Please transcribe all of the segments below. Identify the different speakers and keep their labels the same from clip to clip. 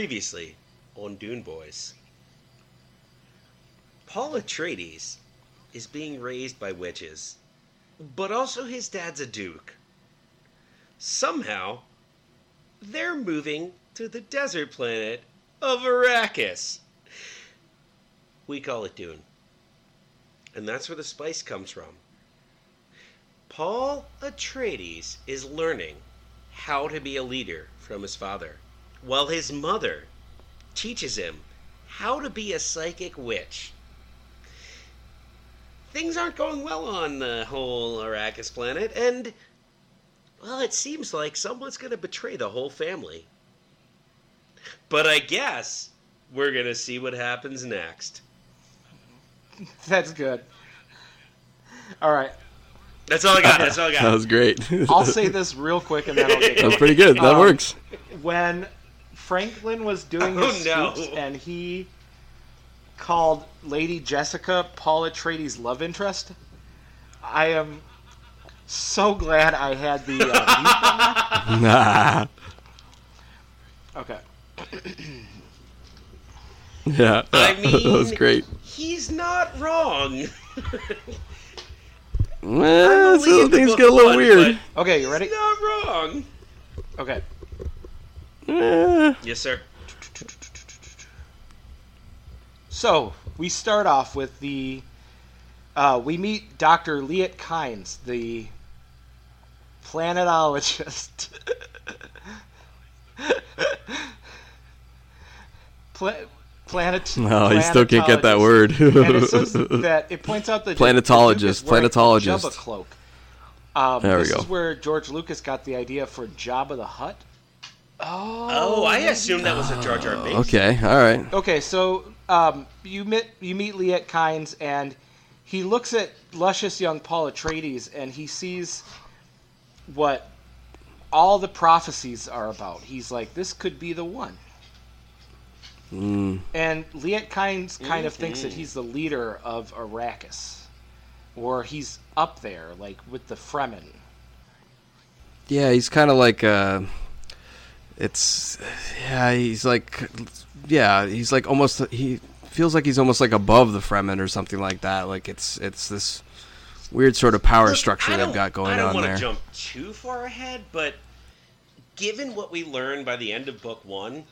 Speaker 1: Previously on Dune Boys. Paul Atreides is being raised by witches, but also his dad's a duke. Somehow, they're moving to the desert planet of Arrakis. We call it Dune. And that's where the spice comes from. Paul Atreides is learning how to be a leader from his father, while his mother teaches him how to be a psychic witch. Things aren't going well on the whole Arrakis planet, and, well, it seems like someone's going to betray the whole family. But I guess we're going to see what happens next.
Speaker 2: That's good. All right.
Speaker 1: That's all I got. That's all I got.
Speaker 3: That was great.
Speaker 2: I'll say this real quick and then I'll get
Speaker 3: that was
Speaker 2: going.
Speaker 3: pretty good. That
Speaker 2: Um,
Speaker 3: works.
Speaker 2: When Franklin was doing
Speaker 1: Oh,
Speaker 2: his
Speaker 1: no.
Speaker 2: scoops and he called Lady Jessica Paul Atreides' love interest, I am so glad I had the. Uh,
Speaker 3: Nah.
Speaker 2: okay.
Speaker 3: Yeah.
Speaker 1: I
Speaker 3: that was great.
Speaker 1: He's not wrong.
Speaker 3: Well,
Speaker 1: believe
Speaker 3: so
Speaker 1: the
Speaker 3: things get a little
Speaker 1: won,
Speaker 3: weird.
Speaker 2: Okay, you ready?
Speaker 1: He's not wrong.
Speaker 2: Okay.
Speaker 3: Eh,
Speaker 1: Yes, sir.
Speaker 2: So we start off with the. Uh, we meet Dr. Liet Kynes, the planetologist. Pla- planet.
Speaker 3: no, you still can't get that word.
Speaker 2: it that it points out that
Speaker 3: Planetologist,
Speaker 2: George Lucas wearing a
Speaker 3: planetologist.
Speaker 2: Jabba cloak. Um,
Speaker 3: There we
Speaker 2: this
Speaker 3: go.
Speaker 2: is where George Lucas got the idea for Jabba the Hutt. Oh,
Speaker 1: Oh, I assumed that was a Jar Jar Binks.
Speaker 3: okay, all right.
Speaker 2: Okay, so um, you meet you meet Liet Kynes, and he looks at luscious young Paul Atreides, and he sees what all the prophecies are about. He's like, this could be the one.
Speaker 3: Mm,
Speaker 2: And Liet Kynes kind of thinks that he's the leader of Arrakis, or he's up there, like with the Fremen.
Speaker 3: yeah, he's kind of like uh, it's yeah, he's like yeah, he's like almost he feels like he's almost like above the Fremen or something like that. Like it's it's this weird sort of power
Speaker 1: Look,
Speaker 3: structure they've got going on.
Speaker 1: there I don't wanna
Speaker 3: there.
Speaker 1: jump too far ahead, but given what we learned by the end of book one,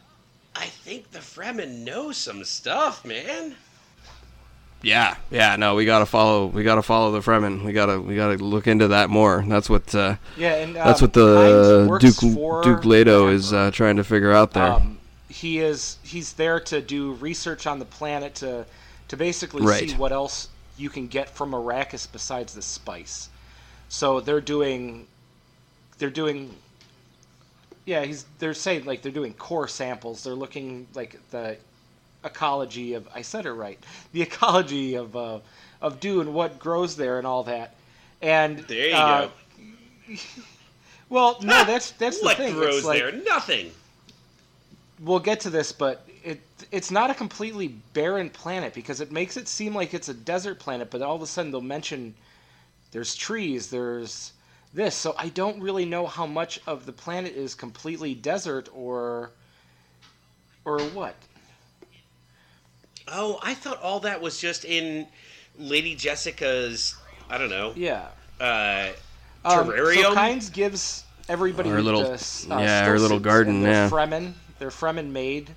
Speaker 1: I think the Fremen know some stuff, man.
Speaker 3: Yeah, yeah, no, we gotta follow. We gotta follow the Fremen. We gotta, we gotta look into that more. That's what, uh,
Speaker 2: Yeah, and um,
Speaker 3: that's what the Duke Duke Leto is uh, trying to figure out there.
Speaker 2: Um, he is he's there to do research on the planet to to basically
Speaker 3: Right.
Speaker 2: see what else you can get from Arrakis besides the spice. So they're doing they're doing yeah, he's they're saying like they're doing core samples. They're looking like the ecology of I said it right. The ecology of uh, of and what grows there and all that. And
Speaker 1: There you
Speaker 2: uh,
Speaker 1: go.
Speaker 2: Well, no, that's that's the
Speaker 1: what
Speaker 2: thing.
Speaker 1: grows
Speaker 2: like,
Speaker 1: there? Nothing.
Speaker 2: we'll get to this, but it it's not a completely barren planet because it makes it seem like it's a desert planet, but all of a sudden they'll mention there's trees, there's this. So I don't really know how much of the planet is completely desert or or what.
Speaker 1: Oh, I thought all that was just in Lady Jessica's. I don't know.
Speaker 2: Yeah.
Speaker 1: Uh,
Speaker 2: Um, so
Speaker 1: Terrarium?
Speaker 2: Kynes gives everybody
Speaker 3: Her little-
Speaker 2: the, uh,
Speaker 3: yeah, her little garden,
Speaker 2: and they're
Speaker 3: yeah.
Speaker 2: Fremen. They're Fremen made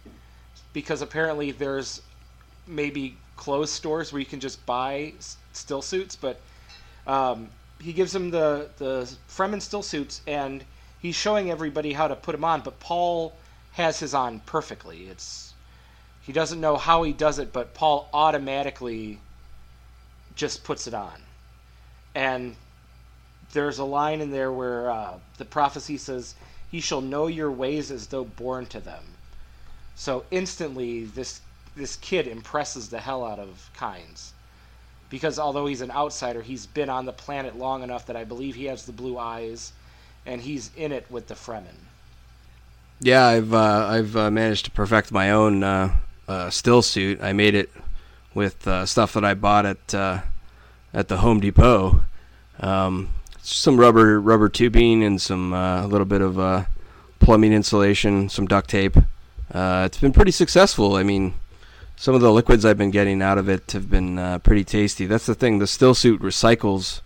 Speaker 2: because apparently there's maybe clothes stores where you can just buy still suits, but um, he gives them the the Fremen still suits and he's showing everybody how to put them on. But Paul has his on perfectly. It's he doesn't know how he does it, but Paul automatically just puts it on, and there's a line in there where uh, the prophecy says, "He shall know your ways as though born to them." So instantly, this this kid impresses the hell out of Kynes, because although he's an outsider, he's been on the planet long enough that I believe he has the blue eyes, and he's in it with the Fremen.
Speaker 3: Yeah, I've uh, I've uh, managed to perfect my own uh, uh, still suit. I made it with uh, stuff that I bought at uh, at the Home Depot. Um, some rubber rubber tubing and some uh, a little bit of uh, plumbing insulation, some duct tape, uh, it's been pretty successful. I mean, some of the liquids I've been getting out of it have been pretty tasty. That's the thing. The still suit recycles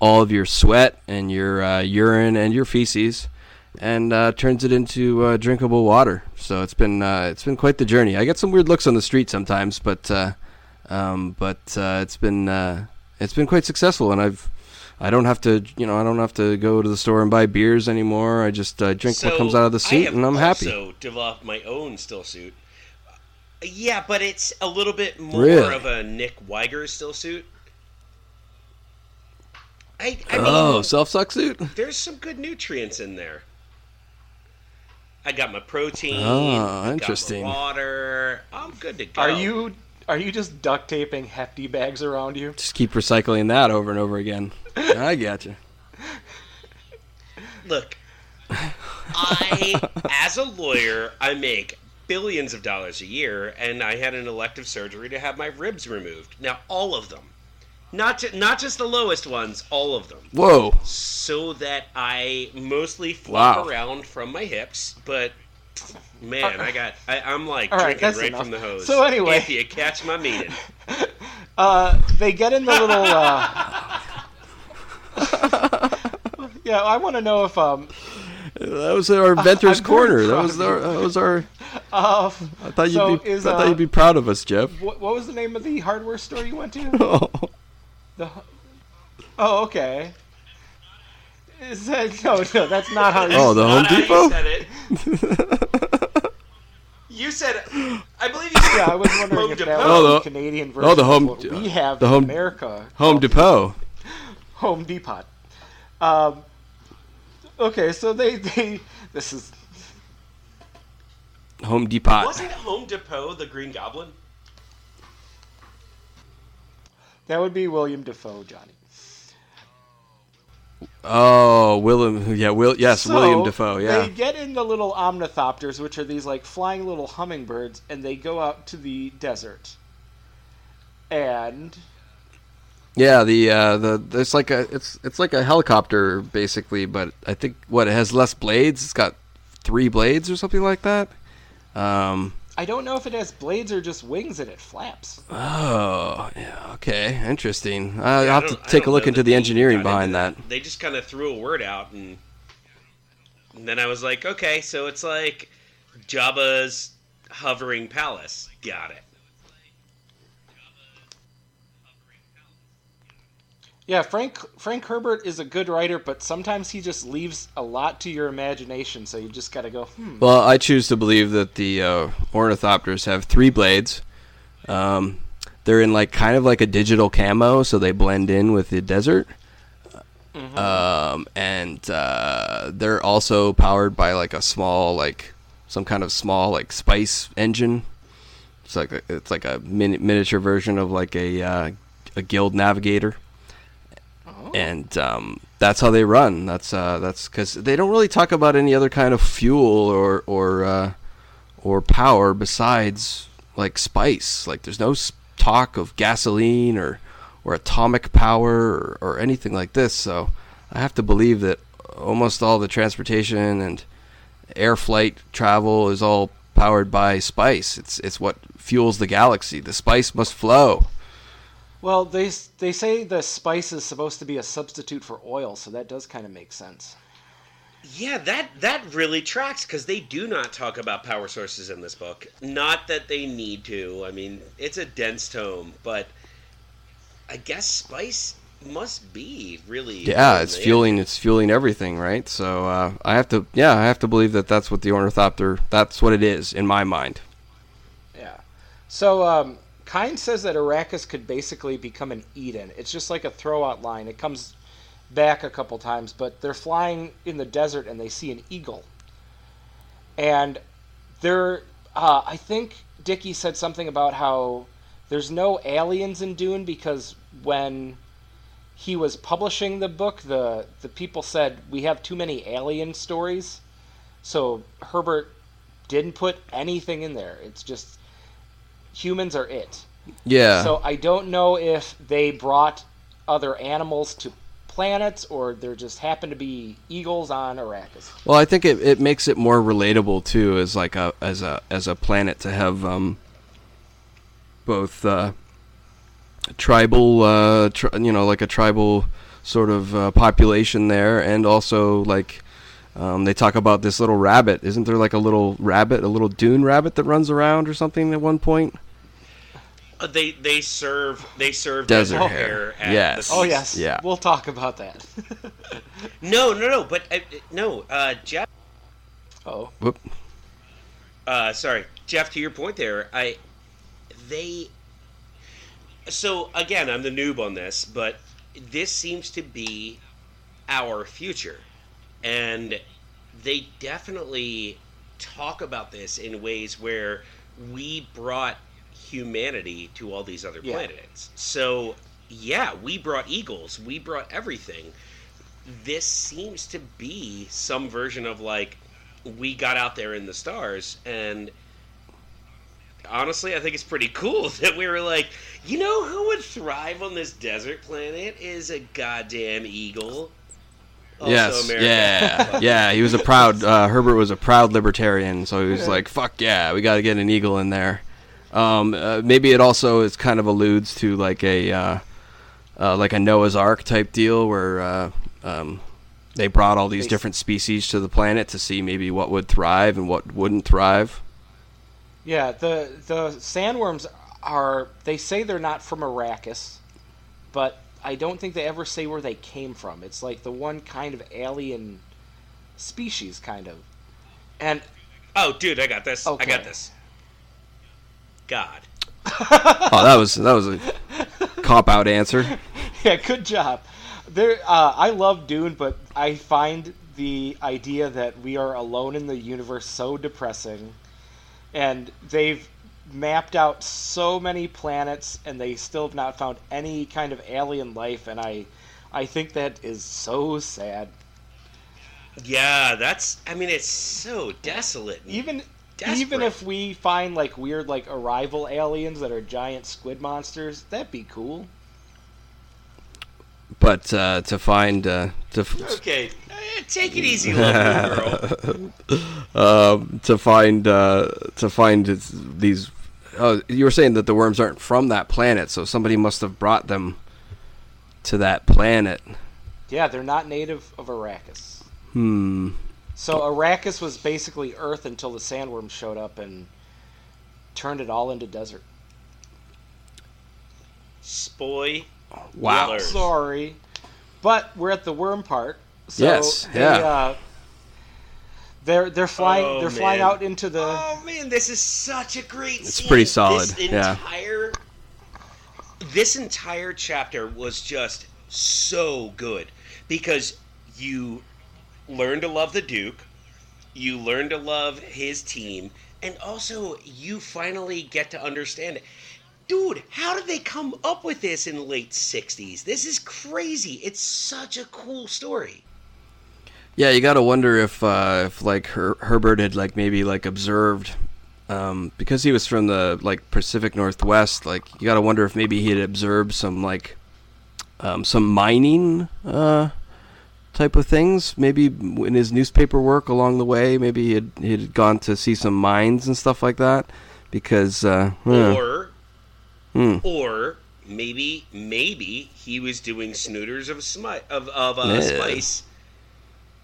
Speaker 3: all of your sweat and your urine and your feces, and uh, turns it into uh, drinkable water. So it's been uh, it's been quite the journey. I get some weird looks on the street sometimes, but uh, um, but uh, it's been uh, it's been quite successful, and I've I don't have to you know I don't have to go to the store and buy beers anymore. I just uh, drink what comes out of the suit, and I'm happy.
Speaker 1: Also, developed my own still suit. Yeah, but it's a little bit more
Speaker 3: Really?
Speaker 1: of a Nick Weiger still suit. I, I mean,
Speaker 3: oh, self suck suit.
Speaker 1: there's some good nutrients in there. I got my protein.
Speaker 3: Oh,
Speaker 1: I got
Speaker 3: interesting.
Speaker 1: my water. I'm good to go.
Speaker 2: Are you are you just duct taping hefty bags around you?
Speaker 3: Just keep recycling that over and over again. I gotcha.
Speaker 1: Look, I, as a lawyer, I make billions of dollars a year, and I had an elective surgery to have my ribs removed. Now, all of them, not ju- not just the lowest ones, all of them,
Speaker 3: Whoa.
Speaker 1: so that I mostly flop
Speaker 3: Wow.
Speaker 1: around from my hips. But man, I got I, I'm like
Speaker 2: All right,
Speaker 1: drinking
Speaker 2: that's
Speaker 1: right
Speaker 2: enough.
Speaker 1: from the hose.
Speaker 2: So anyway-
Speaker 1: if you catch my meaning,
Speaker 2: Uh, they get in the little. Uh... yeah, I want to know if um
Speaker 3: That was our inventor's
Speaker 2: I'm
Speaker 3: corner. That was our, that was our.
Speaker 2: uh
Speaker 3: I thought you'd
Speaker 2: So
Speaker 3: be.
Speaker 2: is,
Speaker 3: I thought
Speaker 2: uh,
Speaker 3: you'd be proud of us, Jeff.
Speaker 2: what, what was the name of the hardware store you went to?
Speaker 3: Oh,
Speaker 2: The Oh, okay. Is that no, no? That's not how. You
Speaker 3: Oh, the Home
Speaker 1: Not you
Speaker 3: Depot?
Speaker 1: said it. You said, I believe you said
Speaker 2: Yeah, I was wondering
Speaker 1: Home
Speaker 2: if that
Speaker 1: Depot.
Speaker 2: was
Speaker 3: Oh,
Speaker 2: the
Speaker 3: the-
Speaker 2: Canadian version.
Speaker 3: oh, the
Speaker 2: of
Speaker 3: Home-
Speaker 2: what we have
Speaker 3: the
Speaker 2: in
Speaker 3: Home-
Speaker 2: America.
Speaker 3: Home Depot.
Speaker 2: Home Depot. Um, okay, so they they this is
Speaker 3: Home Depot.
Speaker 1: Wasn't Home Depot the Green Goblin?
Speaker 2: That would be William Dafoe, Johnny.
Speaker 3: Oh, William. Yeah, Will. Yes,
Speaker 2: So,
Speaker 3: William Dafoe. Yeah.
Speaker 2: They get in the little ornithopters, which are these like flying little hummingbirds, and they go out to the desert. And
Speaker 3: Yeah, the uh, the it's like a it's it's like a helicopter basically, but I think what it has less blades. It's got three blades or something like that. Um.
Speaker 2: I don't know if it has blades or just wings and it flaps.
Speaker 3: Oh, yeah. Okay, interesting. I'll
Speaker 1: Yeah, I
Speaker 3: have to take a look into the engineering behind
Speaker 1: into
Speaker 3: that.
Speaker 1: They just kind of threw a word out, and, and then I was like, okay, so it's like Jabba's hovering palace. Got it.
Speaker 2: Yeah, Frank Frank Herbert is a good writer, but sometimes he just leaves a lot to your imagination, so you just got to go, hmm.
Speaker 3: Well, I choose to believe that the uh, ornithopters have three blades. Um, they're in like kind of like a digital camo, so they blend in with the desert. Um, and uh, they're also powered by like a small, like some kind of small like spice engine. It's like a, it's like a mini- miniature version of like a uh, a guild navigator and um, that's how they run. That's uh, that's because they don't really talk about any other kind of fuel or or uh, or power besides like spice. Like there's no talk of gasoline or or atomic power or, or anything like this. So I have to believe that almost all the transportation and air flight travel is all powered by spice. It's it's what fuels the galaxy. The spice must flow.
Speaker 2: Well, they they say the spice is supposed to be a substitute for oil, so that does kind of make sense.
Speaker 1: Yeah, that that really tracks because they do not talk about power sources in this book. Not that they need to. I mean, it's a dense tome, but I guess spice must be really.
Speaker 3: Yeah, it's
Speaker 1: important.
Speaker 3: fueling. It's fueling everything, right? So uh, I have to. Yeah, I have to believe that that's what the ornithopter. That's what it is in my mind.
Speaker 2: Yeah. So, um, Kynes says that Arrakis could basically become an Eden. It's just like a throwout line. It comes back a couple times, but they're flying in the desert and they see an eagle. And they're, uh, I think Dickey said something about how there's no aliens in Dune because when he was publishing the book, the the people said we have too many alien stories, so Herbert didn't put anything in there. It's just humans are it.
Speaker 3: Yeah.
Speaker 2: So I don't know if they brought other animals to planets, or there just happen to be eagles on Arrakis.
Speaker 3: Well, I think it, it makes it more relatable too, as like a as a as a planet to have um, both uh, tribal, uh, tri- you know, like a tribal sort of uh, population there, and also like um, they talk about this little rabbit. Isn't there like a little rabbit, a little dune rabbit that runs around or something at one point?
Speaker 1: Uh, they they serve they serve
Speaker 3: Desert
Speaker 1: desert,
Speaker 3: hare.
Speaker 1: hare. At
Speaker 3: Yes.
Speaker 1: the
Speaker 2: Oh yes,
Speaker 3: Yeah.
Speaker 2: We'll talk about that.
Speaker 1: No, no, no. But uh, no, uh, Jeff.
Speaker 2: oh,
Speaker 3: Whoop.
Speaker 1: Uh, sorry, Jeff. To your point there, I they. So again, I'm the noob on this, but this seems to be our future, and they definitely talk about this in ways where we brought humanity to all these other
Speaker 2: Yeah.
Speaker 1: planets. So yeah, we brought eagles, we brought everything. This seems to be some version of like we got out there in the stars and honestly i think it's pretty cool that we were like you know who would thrive on this desert planet is a goddamn eagle Also
Speaker 3: yes.
Speaker 1: America.
Speaker 3: Yeah. yeah. He was a proud. Uh, Herbert was a proud libertarian, so he was like, "Fuck yeah, we got to get an eagle in there." Um, uh, maybe it also is kind of alludes to like a uh, uh, like a Noah's Ark type deal where uh, um, they brought all these different species to the planet to see maybe what would thrive and what wouldn't thrive.
Speaker 2: yeah. The the sandworms are. They say they're not from Arrakis, but I don't think they ever say where they came from. It's like the one kind of alien species, kind of. And
Speaker 1: oh dude i got this i got this god
Speaker 3: Oh, that was that was a cop out answer.
Speaker 2: yeah, good job. There, uh, I love Dune, but I find the idea that we are alone in the universe so depressing, and they've mapped out so many planets, and they still have not found any kind of alien life, and I, I think that is so sad.
Speaker 1: yeah that's i mean it's so desolate and
Speaker 2: Even. Even if we find like weird like arrival aliens that are giant squid monsters, that'd be cool.
Speaker 3: But uh, to find uh, to f-
Speaker 1: okay eh, take it easy little girl
Speaker 3: um, to find uh, to find these. Oh, you were saying that the worms aren't from that planet, so somebody must have brought them to that planet.
Speaker 2: Yeah, they're not native of Arrakis.
Speaker 3: Hmm.
Speaker 2: So Arrakis was basically Earth until the sandworm showed up and turned it all into desert.
Speaker 1: spoy
Speaker 3: Wow.
Speaker 1: Yep.
Speaker 2: Sorry, but we're at the worm part. So
Speaker 3: Yes,
Speaker 2: they,
Speaker 3: yeah.
Speaker 2: Uh, they're they're flying
Speaker 1: Oh,
Speaker 2: they're flying out into the
Speaker 1: Oh man, this is such a great.
Speaker 3: It's
Speaker 1: scene.
Speaker 3: pretty solid,
Speaker 1: This
Speaker 3: yeah.
Speaker 1: entire, this entire chapter was just so good because you learn to love the Duke, you learn to love his team, and also you finally get to understand it. Dude, how did they come up with this in the late '60s? This is crazy. It's such a cool story.
Speaker 3: Yeah, you gotta wonder if uh, if like Her- Herbert had like maybe like observed um, because he was from the like Pacific Northwest. Like you gotta wonder if maybe he had observed some like um, some mining uh, type of things. Maybe in his newspaper work along the way, maybe he had he had gone to see some mines and stuff like that. Because uh.
Speaker 1: Or,
Speaker 3: Hmm.
Speaker 1: or maybe, maybe he was doing snooters of smi- of of uh,
Speaker 3: Yeah.
Speaker 1: spice.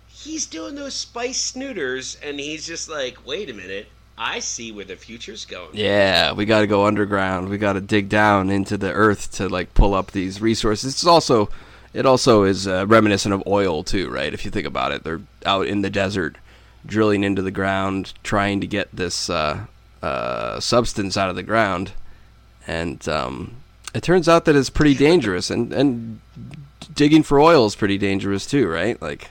Speaker 1: He's doing those spice snooters, and he's just like, wait a minute, I see where the future's going.
Speaker 3: Yeah, we got to go underground. We got to dig down into the earth to like pull up these resources. It's also, it also is uh, reminiscent of oil too, right? If you think about it, they're out in the desert, drilling into the ground, trying to get this uh, uh, substance out of the ground, and um, it turns out that it's pretty dangerous. And and digging for oil is pretty dangerous too, right? Like,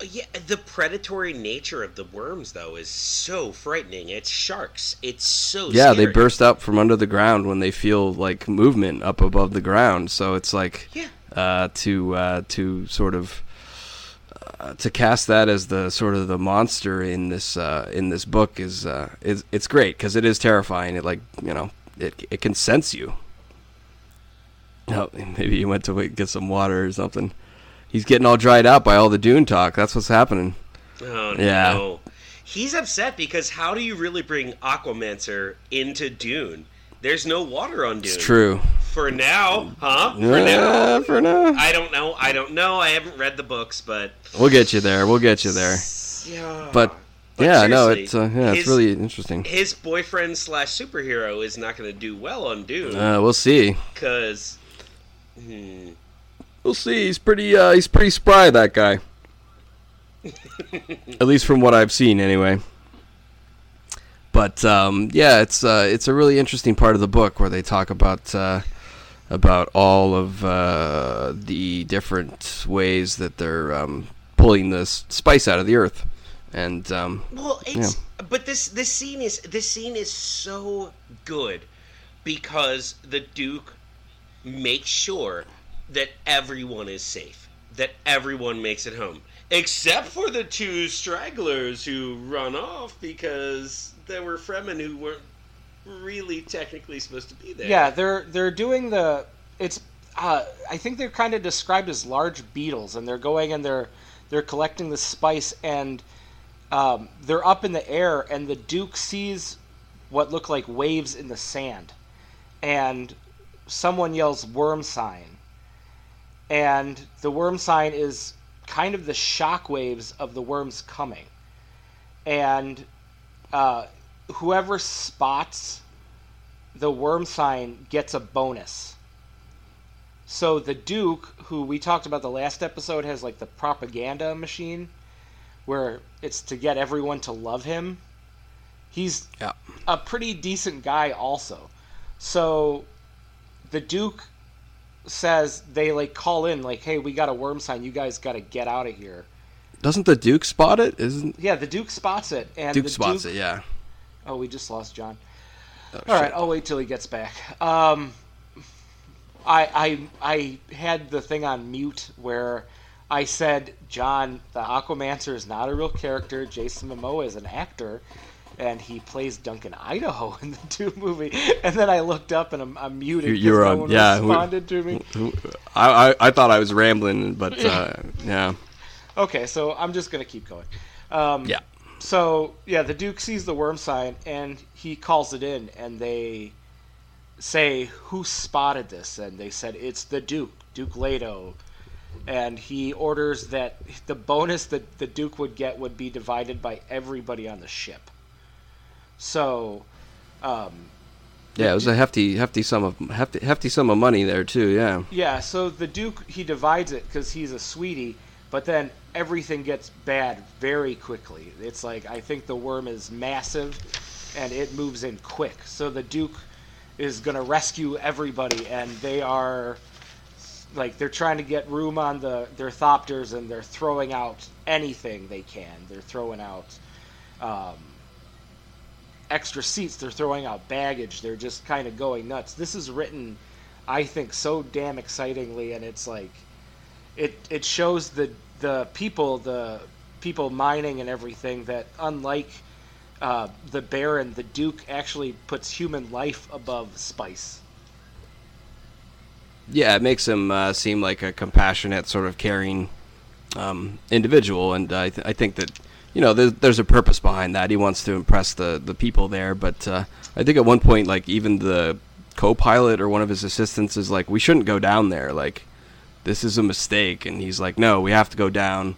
Speaker 1: Yeah, the predatory nature of the worms, though, is so frightening. It's sharks. It's so
Speaker 3: yeah, they burst up from under the ground when they feel like movement up above the ground. So it's like.
Speaker 1: Yeah.
Speaker 3: Uh, to uh, to sort of uh, to cast that as the sort of the monster in this uh, in this book is uh, is it's great because it is terrifying. It like you know it it can sense you. No, maybe you went to wait, get some water or something. he's getting all dried out by all the Dune talk. That's what's happening.
Speaker 1: Oh
Speaker 3: Yeah.
Speaker 1: no. He's upset because how do you really bring Aquamancer into Dune? There's no water on Dune.
Speaker 3: It's true.
Speaker 1: For now, huh? For
Speaker 3: Yeah,
Speaker 1: now.
Speaker 3: for now.
Speaker 1: I don't know. I don't know. I haven't read the books, but
Speaker 3: We'll get you there. We'll get you there.
Speaker 1: yeah.
Speaker 3: But,
Speaker 1: But
Speaker 3: yeah, no, it's uh, yeah, it's really interesting.
Speaker 1: his boyfriend slash superhero is not going to do well on Dune
Speaker 3: Uh, we'll see.
Speaker 1: because. Hmm,
Speaker 3: We'll see. He's pretty. Uh, he's pretty spry. That guy. At least from what I've seen, anyway. But um, yeah, it's uh, it's a really interesting part of the book where they talk about uh, about all of uh, the different ways that they're um, pulling this spice out of the earth, and um,
Speaker 1: Well, it's but this this scene is this scene is so good because the Duke makes sure that everyone is safe, that everyone makes it home, except for the two stragglers who run off because there were Fremen who weren't really technically supposed to be there.
Speaker 2: Yeah, they're they're doing the it's uh, I think they're kind of described as large beetles, and they're going and they're they're collecting the spice, and um, they're up in the air, and the Duke sees what look like waves in the sand, and someone yells "worm sign," and the worm sign is kind of the shock waves of the worms coming, and uh, whoever spots the worm sign gets a bonus. So the Duke, who we talked about the last episode, has like the propaganda machine where it's to get everyone to love him. He's
Speaker 3: Yeah.
Speaker 2: a pretty decent guy also. So the Duke says they like call in like, "Hey, we got a worm sign. You guys got to get out of here."
Speaker 3: doesn't the Duke spot it? Isn't
Speaker 2: Yeah, the Duke spots it, and
Speaker 3: Duke spots
Speaker 2: Duke,
Speaker 3: it? Yeah.
Speaker 2: Oh, we just lost John.
Speaker 3: Oh,
Speaker 2: All right,
Speaker 3: shit.
Speaker 2: I'll wait till he gets back. Um, I I I had the thing on mute where I said, John, the Aquamancer is not a real character. Jason Momoa is an actor, and he plays Duncan Idaho in the Dune movie. And then I looked up and I'm, I'm muted
Speaker 3: You- were
Speaker 2: no
Speaker 3: on- yeah,
Speaker 2: responded to me.
Speaker 3: I, I I thought I was rambling, but uh, yeah.
Speaker 2: Okay, so I'm just gonna keep going. Um,
Speaker 3: Yeah.
Speaker 2: So yeah, the Duke sees the worm sign and he calls it in, and they say who spotted this, and they said it's the Duke, Duke Leto, and he orders that the bonus that the Duke would get would be divided by everybody on the ship. So, um,
Speaker 3: Yeah, it was a hefty, hefty sum of hefty, hefty sum of money there too. Yeah,
Speaker 2: Yeah, so the Duke he divides it because he's a sweetie, but then everything gets bad very quickly. It's like I think the worm is massive, and it moves in quick. So the Duke is gonna rescue everybody, and they are like they're trying to get room on the their thopters, and they're throwing out anything they can. They're throwing out. Um, extra seats they're throwing out baggage they're just kind of going nuts this is written I think so damn excitingly, and it's like it it shows the the people the people mining and everything that unlike uh, the Baron, the Duke actually puts human life above spice.
Speaker 3: yeah, it makes him uh, seem like a compassionate, sort of caring um, individual, and I, th- I think that you know there's, there's a purpose behind that. He wants to impress the the people there, but uh, I think at one point, like even the co-pilot or one of his assistants is like, "We shouldn't go down there. Like, this is a mistake," and he's like, "No, we have to go down."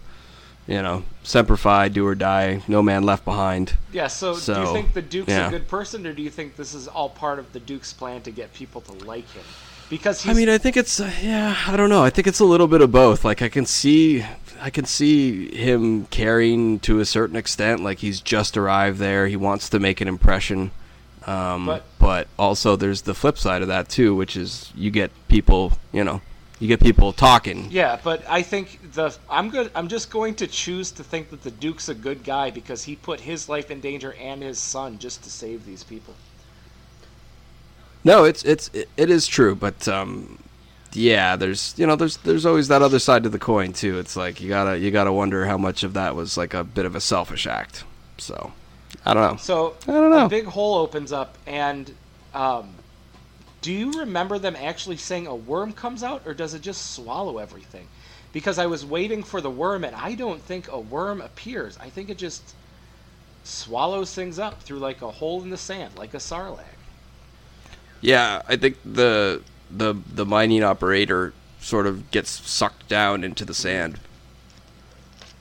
Speaker 3: You know, semper fi, do or die, no man left behind.
Speaker 2: Yeah. So, do you think the Duke's
Speaker 3: yeah.
Speaker 2: a good person, or do you think this is all part of the Duke's plan to get people to like him? Because he's
Speaker 3: I mean, I think it's uh, yeah. I don't know. I think it's a little bit of both. Like I can see, I can see him caring to a certain extent. Like he's just arrived there. He wants to make an impression. Um,
Speaker 2: But-
Speaker 3: but also, there's the flip side of that too, which is you get people. You know, you get people talking.
Speaker 2: Yeah, but I think the I'm good. I'm just going to choose to think that the Duke's a good guy because he put his life in danger and his son just to save these people.
Speaker 3: No, it's it's it, it is true, but um, yeah, there's you know there's there's always that other side to the coin too. It's like you gotta you gotta wonder how much of that was like a bit of a selfish act. So I don't know.
Speaker 2: So
Speaker 3: I don't know.
Speaker 2: a big hole opens up, and um, do you remember them actually saying a worm comes out, or does it just swallow everything? because I was waiting for the worm, and I don't think a worm appears. I think it just swallows things up through like a hole in the sand, like a sarlacc.
Speaker 3: Yeah, I think the the the mining operator sort of gets sucked down into the sand,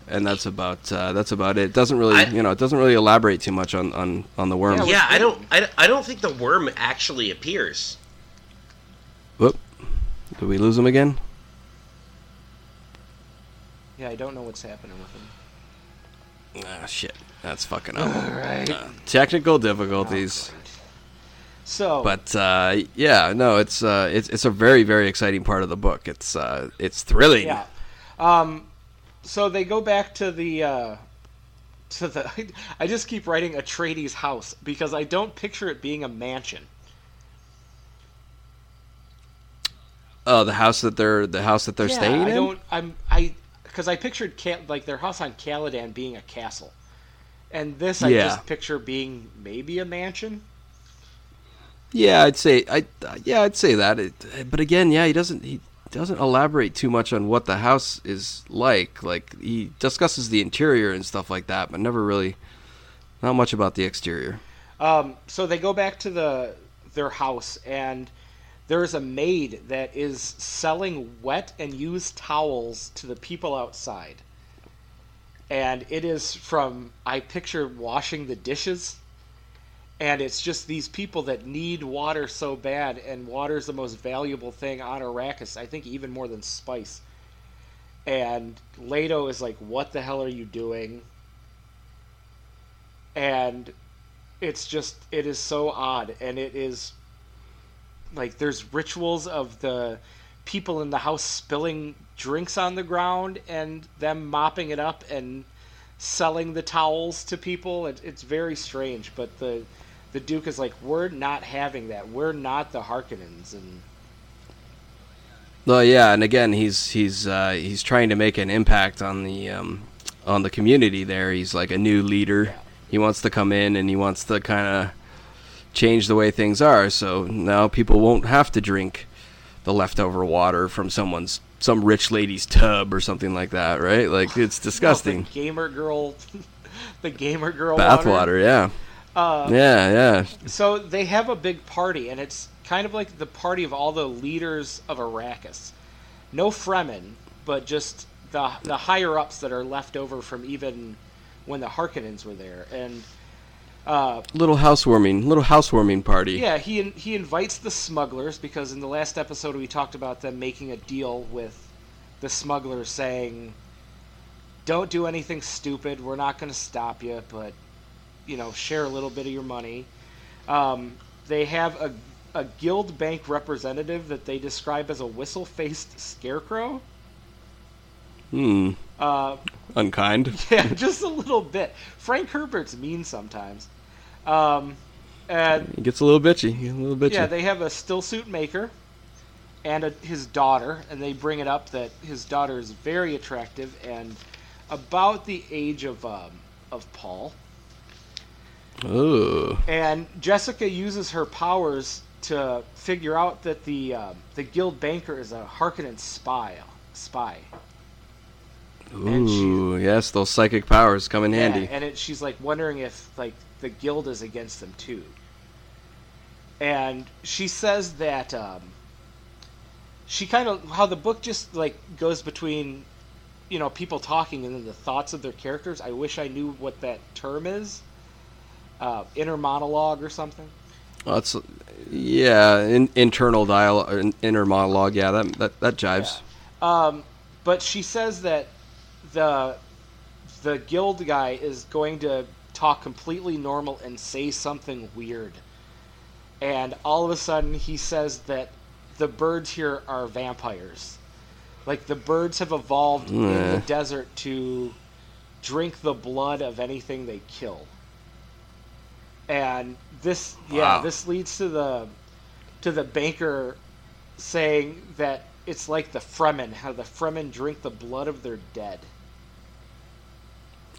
Speaker 3: and that's about uh, that's about it. It doesn't really,
Speaker 1: I-
Speaker 3: you know, it doesn't really elaborate too much on on on the worm.
Speaker 2: Yeah,
Speaker 1: Yeah, I don't. I, I don't think the worm actually appears.
Speaker 3: Did we lose him again?
Speaker 2: Yeah, I don't know what's happening with him.
Speaker 3: Ah, shit. That's fucking up.
Speaker 2: All right.
Speaker 3: Uh, technical difficulties.
Speaker 2: So,
Speaker 3: But uh, yeah, no, it's uh, it's it's a very very exciting part of the book. It's uh, it's thrilling.
Speaker 2: yeah. Um, so they go back to the uh, to the. I just keep writing Atreides' house because I don't picture it being a mansion.
Speaker 3: Oh, the house that they're the house that they're
Speaker 2: yeah,
Speaker 3: staying
Speaker 2: I
Speaker 3: in.
Speaker 2: don't. I'm I because I pictured Cal- like their house on Caladan being a castle, and this I
Speaker 3: Yeah.
Speaker 2: just picture being maybe a mansion.
Speaker 3: Yeah, I'd say I yeah I'd say that. It, but again, yeah, he doesn't he doesn't elaborate too much on what the house is like. Like he discusses the interior and stuff like that, but never really not much about the exterior.
Speaker 2: Um, so they go back to the their house, and there's a maid that is selling wet and used towels to the people outside. And it is from I picture washing the dishes, and it's just these people that need water so bad, and water is the most valuable thing on Arrakis. I think even more than spice. And Leto is like, "What the hell are you doing?" And it's just it is so odd and it is like there's rituals of the people in the house spilling drinks on the ground and them mopping it up and selling the towels to people it, it's very strange but the the duke is like we're not having that we're not the harkonnens and
Speaker 3: Well, yeah, and again, he's he's uh, he's trying to make an impact on the um, on the community there. He's like a new leader. He wants to come in and he wants to kind of change the way things are. So now people won't have to drink the leftover water from someone's some rich lady's tub or something like that, right? Like it's disgusting.
Speaker 2: the gamer girl the gamer girl
Speaker 3: Bath
Speaker 2: water.
Speaker 3: water, yeah,
Speaker 2: Uh,
Speaker 3: yeah, yeah.
Speaker 2: So they have a big party, and it's kind of like the party of all the leaders of Arrakis. No Fremen, but just the the higher ups that are left over from even when the Harkonnens were there. And uh,
Speaker 3: Little housewarming, little housewarming party.
Speaker 2: yeah, he he invites the smugglers because in the last episode we talked about them making a deal with the smugglers, saying, "Don't do anything stupid. We're not going to stop you, but you know, share a little bit of your money." Um, they have a a guild bank representative that they describe as a whistle-faced scarecrow.
Speaker 3: Hmm.
Speaker 2: Uh,
Speaker 3: Unkind.
Speaker 2: yeah, just a little bit. Frank Herbert's mean sometimes. Um, and
Speaker 3: He gets a little bitchy. A little bitchy.
Speaker 2: Yeah, they have a still suit maker and a, his daughter, and they bring it up that his daughter is very attractive and about the age of um, of Paul.
Speaker 3: Ooh.
Speaker 2: And Jessica uses her powers to figure out that the um, the guild banker is a Harkonnen spy. Spy. And she-
Speaker 3: Ooh, yes, those psychic powers come in
Speaker 2: Yeah,
Speaker 3: handy.
Speaker 2: and it, she's like wondering if like the guild is against them too. And she says that um, she kind of how the book just like goes between you know people talking and then the thoughts of their characters. I wish I knew what that term is. Uh, inner monologue or something.
Speaker 3: Well, that's yeah, in, internal dialogue, inner monologue. Yeah, that that, that jives.
Speaker 2: Um, but she says that the the guild guy is going to talk completely normal and say something weird. And all of a sudden he says that the birds here are vampires. Like the birds have evolved in the desert to drink the blood of anything they kill. And this yeah,
Speaker 3: Wow.
Speaker 2: this leads to the to the banker saying that it's like the Fremen, how the Fremen drink the blood of their dead.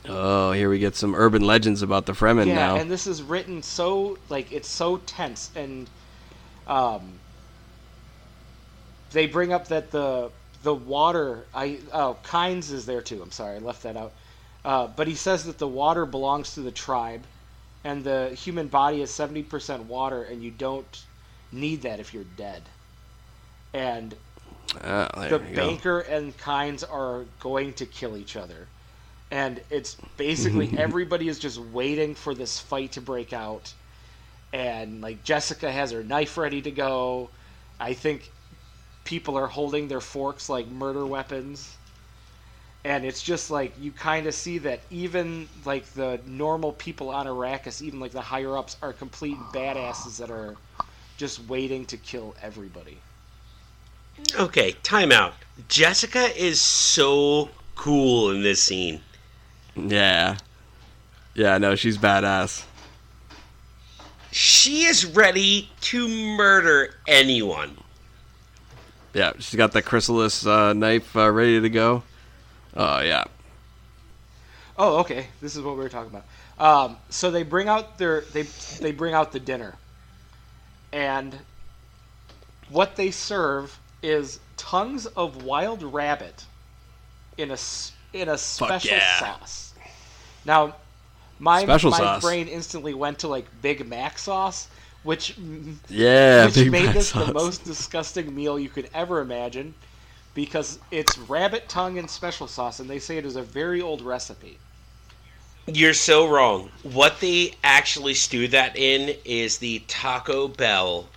Speaker 3: Oh, here we get some urban legends about the Fremen
Speaker 2: yeah,
Speaker 3: now.
Speaker 2: and this is written so like it's so tense, and um, they bring up that the the water. I oh, Kynes is there too. I'm sorry, I left that out. Uh, but he says that the water belongs to the tribe, and the human body is 70% water, and you don't need that if you're dead. And
Speaker 3: Uh,
Speaker 2: the
Speaker 3: you go.
Speaker 2: banker and Kynes are going to kill each other. And it's basically everybody is just waiting for this fight to break out. And like Jessica has her knife ready to go. I think people are holding their forks like murder weapons. And it's just like you kind of see that even like the normal people on Arrakis, even like the higher ups, are complete badasses that are just waiting to kill everybody.
Speaker 1: Okay, time out. Jessica is so cool in this scene.
Speaker 3: Yeah. Yeah, no, she's badass.
Speaker 1: She is ready to murder anyone.
Speaker 3: Yeah, she's got the chrysalis uh, knife uh, ready to go. Oh yeah.
Speaker 2: Oh, okay. This is what we were talking about. Um, so they bring out their they they bring out the dinner, and what they serve is tongues of wild rabbit in a s- in a special
Speaker 3: yeah.
Speaker 2: sauce. Now, my
Speaker 3: Special
Speaker 2: my
Speaker 3: sauce.
Speaker 2: brain instantly went to like Big Mac sauce, which
Speaker 3: Yeah,
Speaker 2: which
Speaker 3: Big
Speaker 2: made
Speaker 3: Mac
Speaker 2: this the most disgusting meal you could ever imagine because it's rabbit tongue and special sauce and they say it is a very old recipe
Speaker 1: You're so wrong. What they actually stew that in is the Taco Bell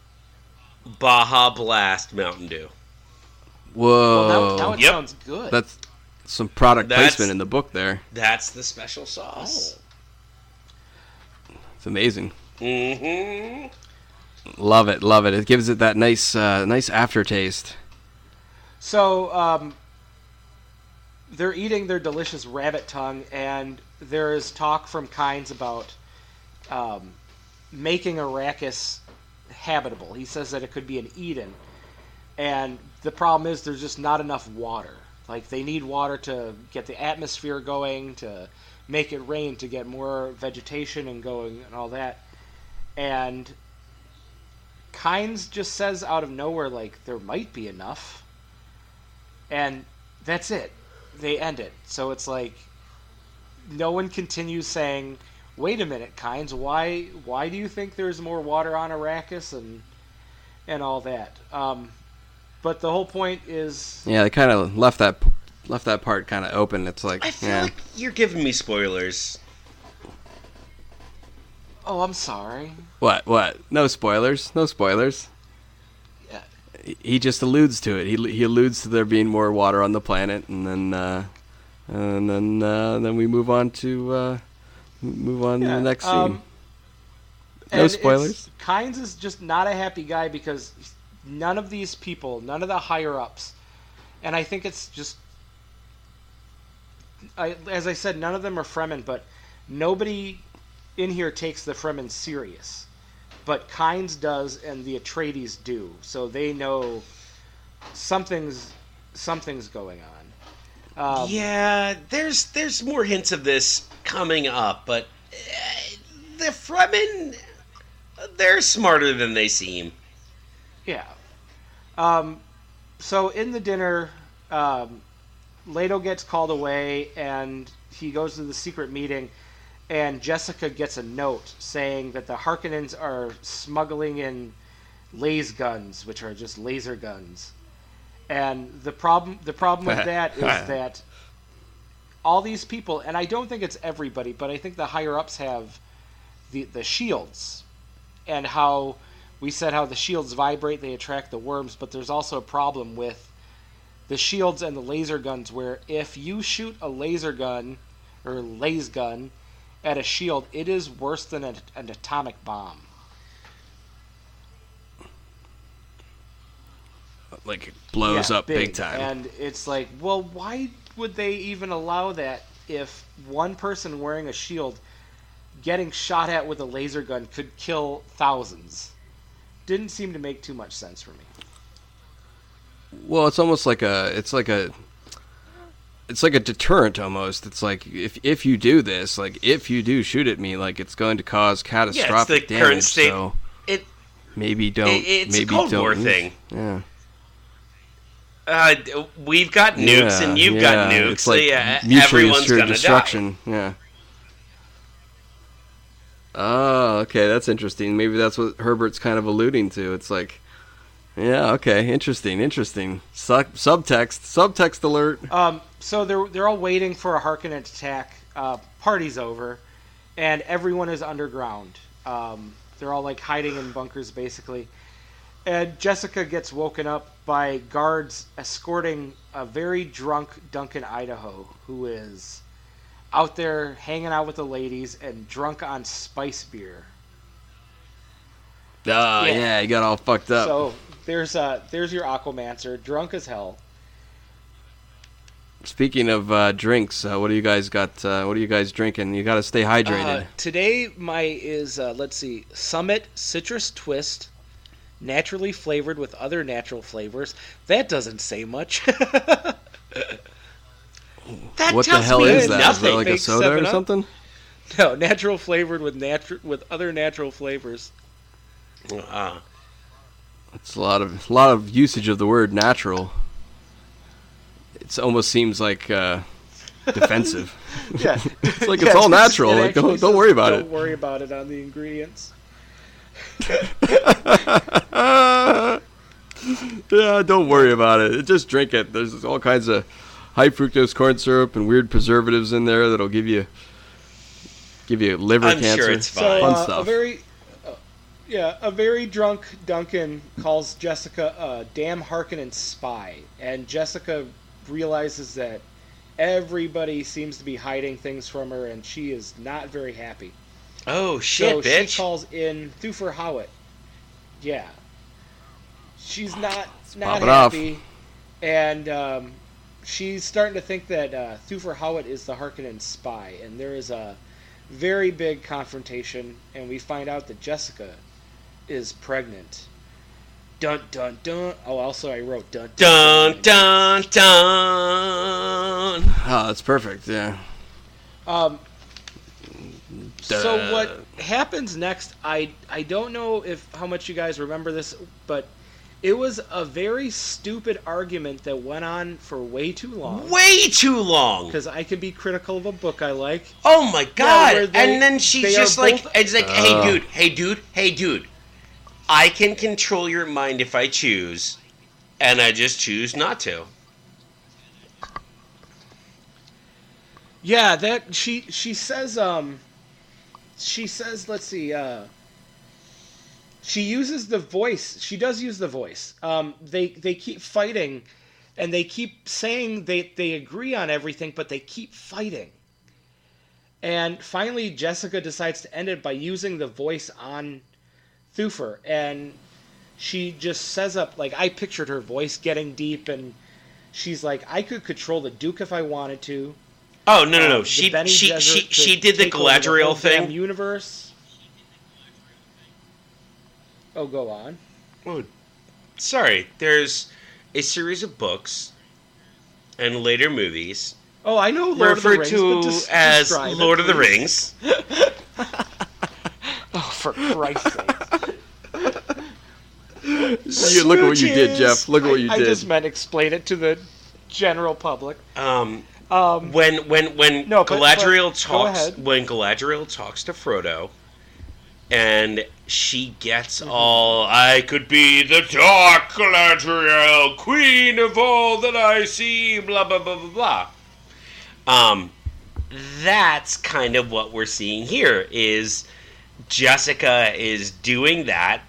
Speaker 1: Baja Blast Mountain Dew.
Speaker 3: Whoa.
Speaker 2: well now, now it
Speaker 1: Yep.
Speaker 2: sounds good
Speaker 3: That's some product
Speaker 1: That's-
Speaker 3: placement in the book there.
Speaker 1: That's the special sauce.
Speaker 3: It's amazing.
Speaker 1: Mm-hmm.
Speaker 3: Love it, love it. It gives it that nice, uh, nice aftertaste.
Speaker 2: so um, they're eating their delicious rabbit tongue and there is talk from Kynes about um, making arrakis habitable he says that it could be an eden and the problem is there's just not enough water like they need water to get the atmosphere going to make it rain to get more vegetation and going and all that. And Kynes just says out of nowhere like there might be enough. And that's it. They end it. So it's like no one continues saying wait a minute Kynes why why do you think there's more water on Arrakis and and all that? Um, but the whole point is
Speaker 3: Yeah, they kind of left that left that part kind of open. It's like,
Speaker 1: I feel
Speaker 3: yeah,
Speaker 1: like you're giving me spoilers.
Speaker 2: oh I'm sorry
Speaker 3: what, what? No spoilers, no spoilers.
Speaker 2: Yeah.
Speaker 3: He- He just alludes to it. He he alludes to there being more water on the planet, and then uh, and then uh, then we move on to uh, move on to the next scene.
Speaker 2: um,
Speaker 3: No spoilers?
Speaker 2: Kynes is just not a happy guy because none of these people, none of the higher ups, and I think it's just, I, as I said, none of them are Fremen, but nobody in here takes the Fremen serious. But Kynes does, and the Atreides do, so they know something's something's going on. Um,
Speaker 1: yeah, there's there's more hints of this coming up, but uh, the Fremen, they're smarter than they seem.
Speaker 2: Yeah. Um, so in the dinner, um, Leto gets called away, and he goes to the secret meeting, and Jessica gets a note saying that the Harkonnens are smuggling in laser guns, which are just laser guns. And the problem, the problem with that is that all these people, and I don't think it's everybody, but I think the higher ups have the the shields, and how we said how the shields vibrate, they attract the worms, but there's also a problem with the shields and the laser guns where if you shoot a laser gun or laser gun at a shield, it is worse than an, an atomic bomb.
Speaker 3: like it blows
Speaker 2: Yeah,
Speaker 3: up big, time.
Speaker 2: And it's like, well, why would they even allow that if one person wearing a shield getting shot at with a laser gun could kill thousands? Didn't seem to make too much sense for me.
Speaker 3: Well, it's almost like a it's like a it's like a deterrent almost. It's like if if you do this, like if you do shoot at me, like it's going to cause catastrophic
Speaker 1: the
Speaker 3: damage.
Speaker 1: current state-
Speaker 3: So
Speaker 1: It
Speaker 3: maybe don't.
Speaker 1: It- it's a
Speaker 3: maybe
Speaker 1: Cold
Speaker 3: don't
Speaker 1: War thing.
Speaker 3: Yeah.
Speaker 1: Uh, we've got nukes and you've got nukes.
Speaker 3: It's like
Speaker 1: so yeah,
Speaker 3: mutually
Speaker 1: everyone's
Speaker 3: assured
Speaker 1: gonna die.
Speaker 3: destruction. Yeah. Oh, okay, that's interesting. Maybe that's what Herbert's kind of alluding to. It's like, yeah, okay, interesting, interesting. Sub- subtext, subtext alert.
Speaker 2: Um, so they're they're all waiting for a Harkonnen attack. Uh, party's over, and everyone is underground. Um, they're all like hiding in bunkers, basically. And Jessica gets woken up by guards escorting a very drunk Duncan Idaho, who is out there hanging out with the ladies and drunk on spice beer. Yeah.
Speaker 3: yeah. he got all fucked up.
Speaker 2: So there's uh there's your Aquamancer, drunk as hell.
Speaker 3: Speaking of uh, drinks, uh, what do you guys got? Uh, what are you guys drinking? You got to stay hydrated.
Speaker 2: Uh, today my is uh, let's see, Summit Citrus Twist, naturally flavored with other natural flavors. That doesn't say much.
Speaker 1: That
Speaker 3: what the hell
Speaker 1: me
Speaker 3: is that? Is that
Speaker 1: nothing.
Speaker 3: like a soda or something?
Speaker 2: no, natural flavored with natural with other natural flavors.
Speaker 1: Uh,
Speaker 3: It's a lot of a lot of usage of the word natural. It almost seems like uh, defensive.
Speaker 2: Yeah,
Speaker 3: It's like it's all natural. Like, don't don't worry about it.
Speaker 2: Don't worry about it on the ingredients.
Speaker 3: yeah, don't worry about it. Just drink it. There's all kinds of high fructose corn syrup and weird preservatives in there that'll give you give you liver
Speaker 1: I'm
Speaker 3: cancer.
Speaker 1: sure it's
Speaker 2: So
Speaker 1: fine.
Speaker 3: Fun
Speaker 2: uh, a
Speaker 3: stuff.
Speaker 2: very, uh, yeah, a very drunk Duncan calls Jessica a damn Harkonnen spy, and Jessica realizes that everybody seems to be hiding things from her, and she is not very happy.
Speaker 1: oh shit,
Speaker 2: so
Speaker 1: shit,
Speaker 2: she calls in Thufir Hawat. Yeah, she's not not
Speaker 3: pop it off.
Speaker 2: happy, and um, she's starting to think that uh, Thufir Hawat is the Harkonnen spy, and there is a very big confrontation, and we find out that Jessica is pregnant. Dun dun dun. Oh, also I wrote dun
Speaker 1: Dun dun dun.
Speaker 3: Oh, that's perfect. Yeah.
Speaker 2: Um, so what happens next? I I don't know if how much you guys remember this, but it was a very stupid argument that went on for way too long.
Speaker 1: Way too long.
Speaker 2: Because I can be critical of a book I like.
Speaker 1: Oh my god!
Speaker 2: where they-
Speaker 1: and then she's just like,
Speaker 2: both-
Speaker 1: it's like, hey
Speaker 3: Ugh.
Speaker 1: dude, hey dude, hey dude. I can control your mind if I choose, and I just choose not to.
Speaker 2: Yeah, that she she says um she says let's see uh she uses the voice. She does use the voice. Um they they keep fighting and they keep saying they they agree on everything but they keep fighting. And finally Jessica decides to end it by using the voice on Thufir and she just says up like I pictured her voice getting deep and she's like I could control the duke if I wanted to.
Speaker 1: Oh no no no!
Speaker 2: Um, the
Speaker 1: She she she she did the Galadriel
Speaker 2: damn
Speaker 1: thing.
Speaker 2: Universe. Oh, go on.
Speaker 1: Oh, sorry. There's a series of books and later movies
Speaker 2: Oh, I know Lord
Speaker 1: referred
Speaker 2: of the Rings, but
Speaker 1: to
Speaker 2: des-
Speaker 1: as
Speaker 2: describe it,
Speaker 1: Lord of the. Rings.
Speaker 2: Oh, for Christ's sake!
Speaker 3: You, look at what you did, Jeff. Look at what you
Speaker 2: I,
Speaker 3: did.
Speaker 2: I just meant explain it to the general public.
Speaker 1: Um,
Speaker 2: Um,
Speaker 1: when when when
Speaker 2: No,
Speaker 1: Galadriel
Speaker 2: but go
Speaker 1: talks when Galadriel talks to Frodo, and she gets
Speaker 2: Mm-hmm.
Speaker 1: all I could be the Dark Galadriel, Queen of all that I see, blah blah blah blah blah. Um, that's kind of what we're seeing here. Is Jessica is doing that,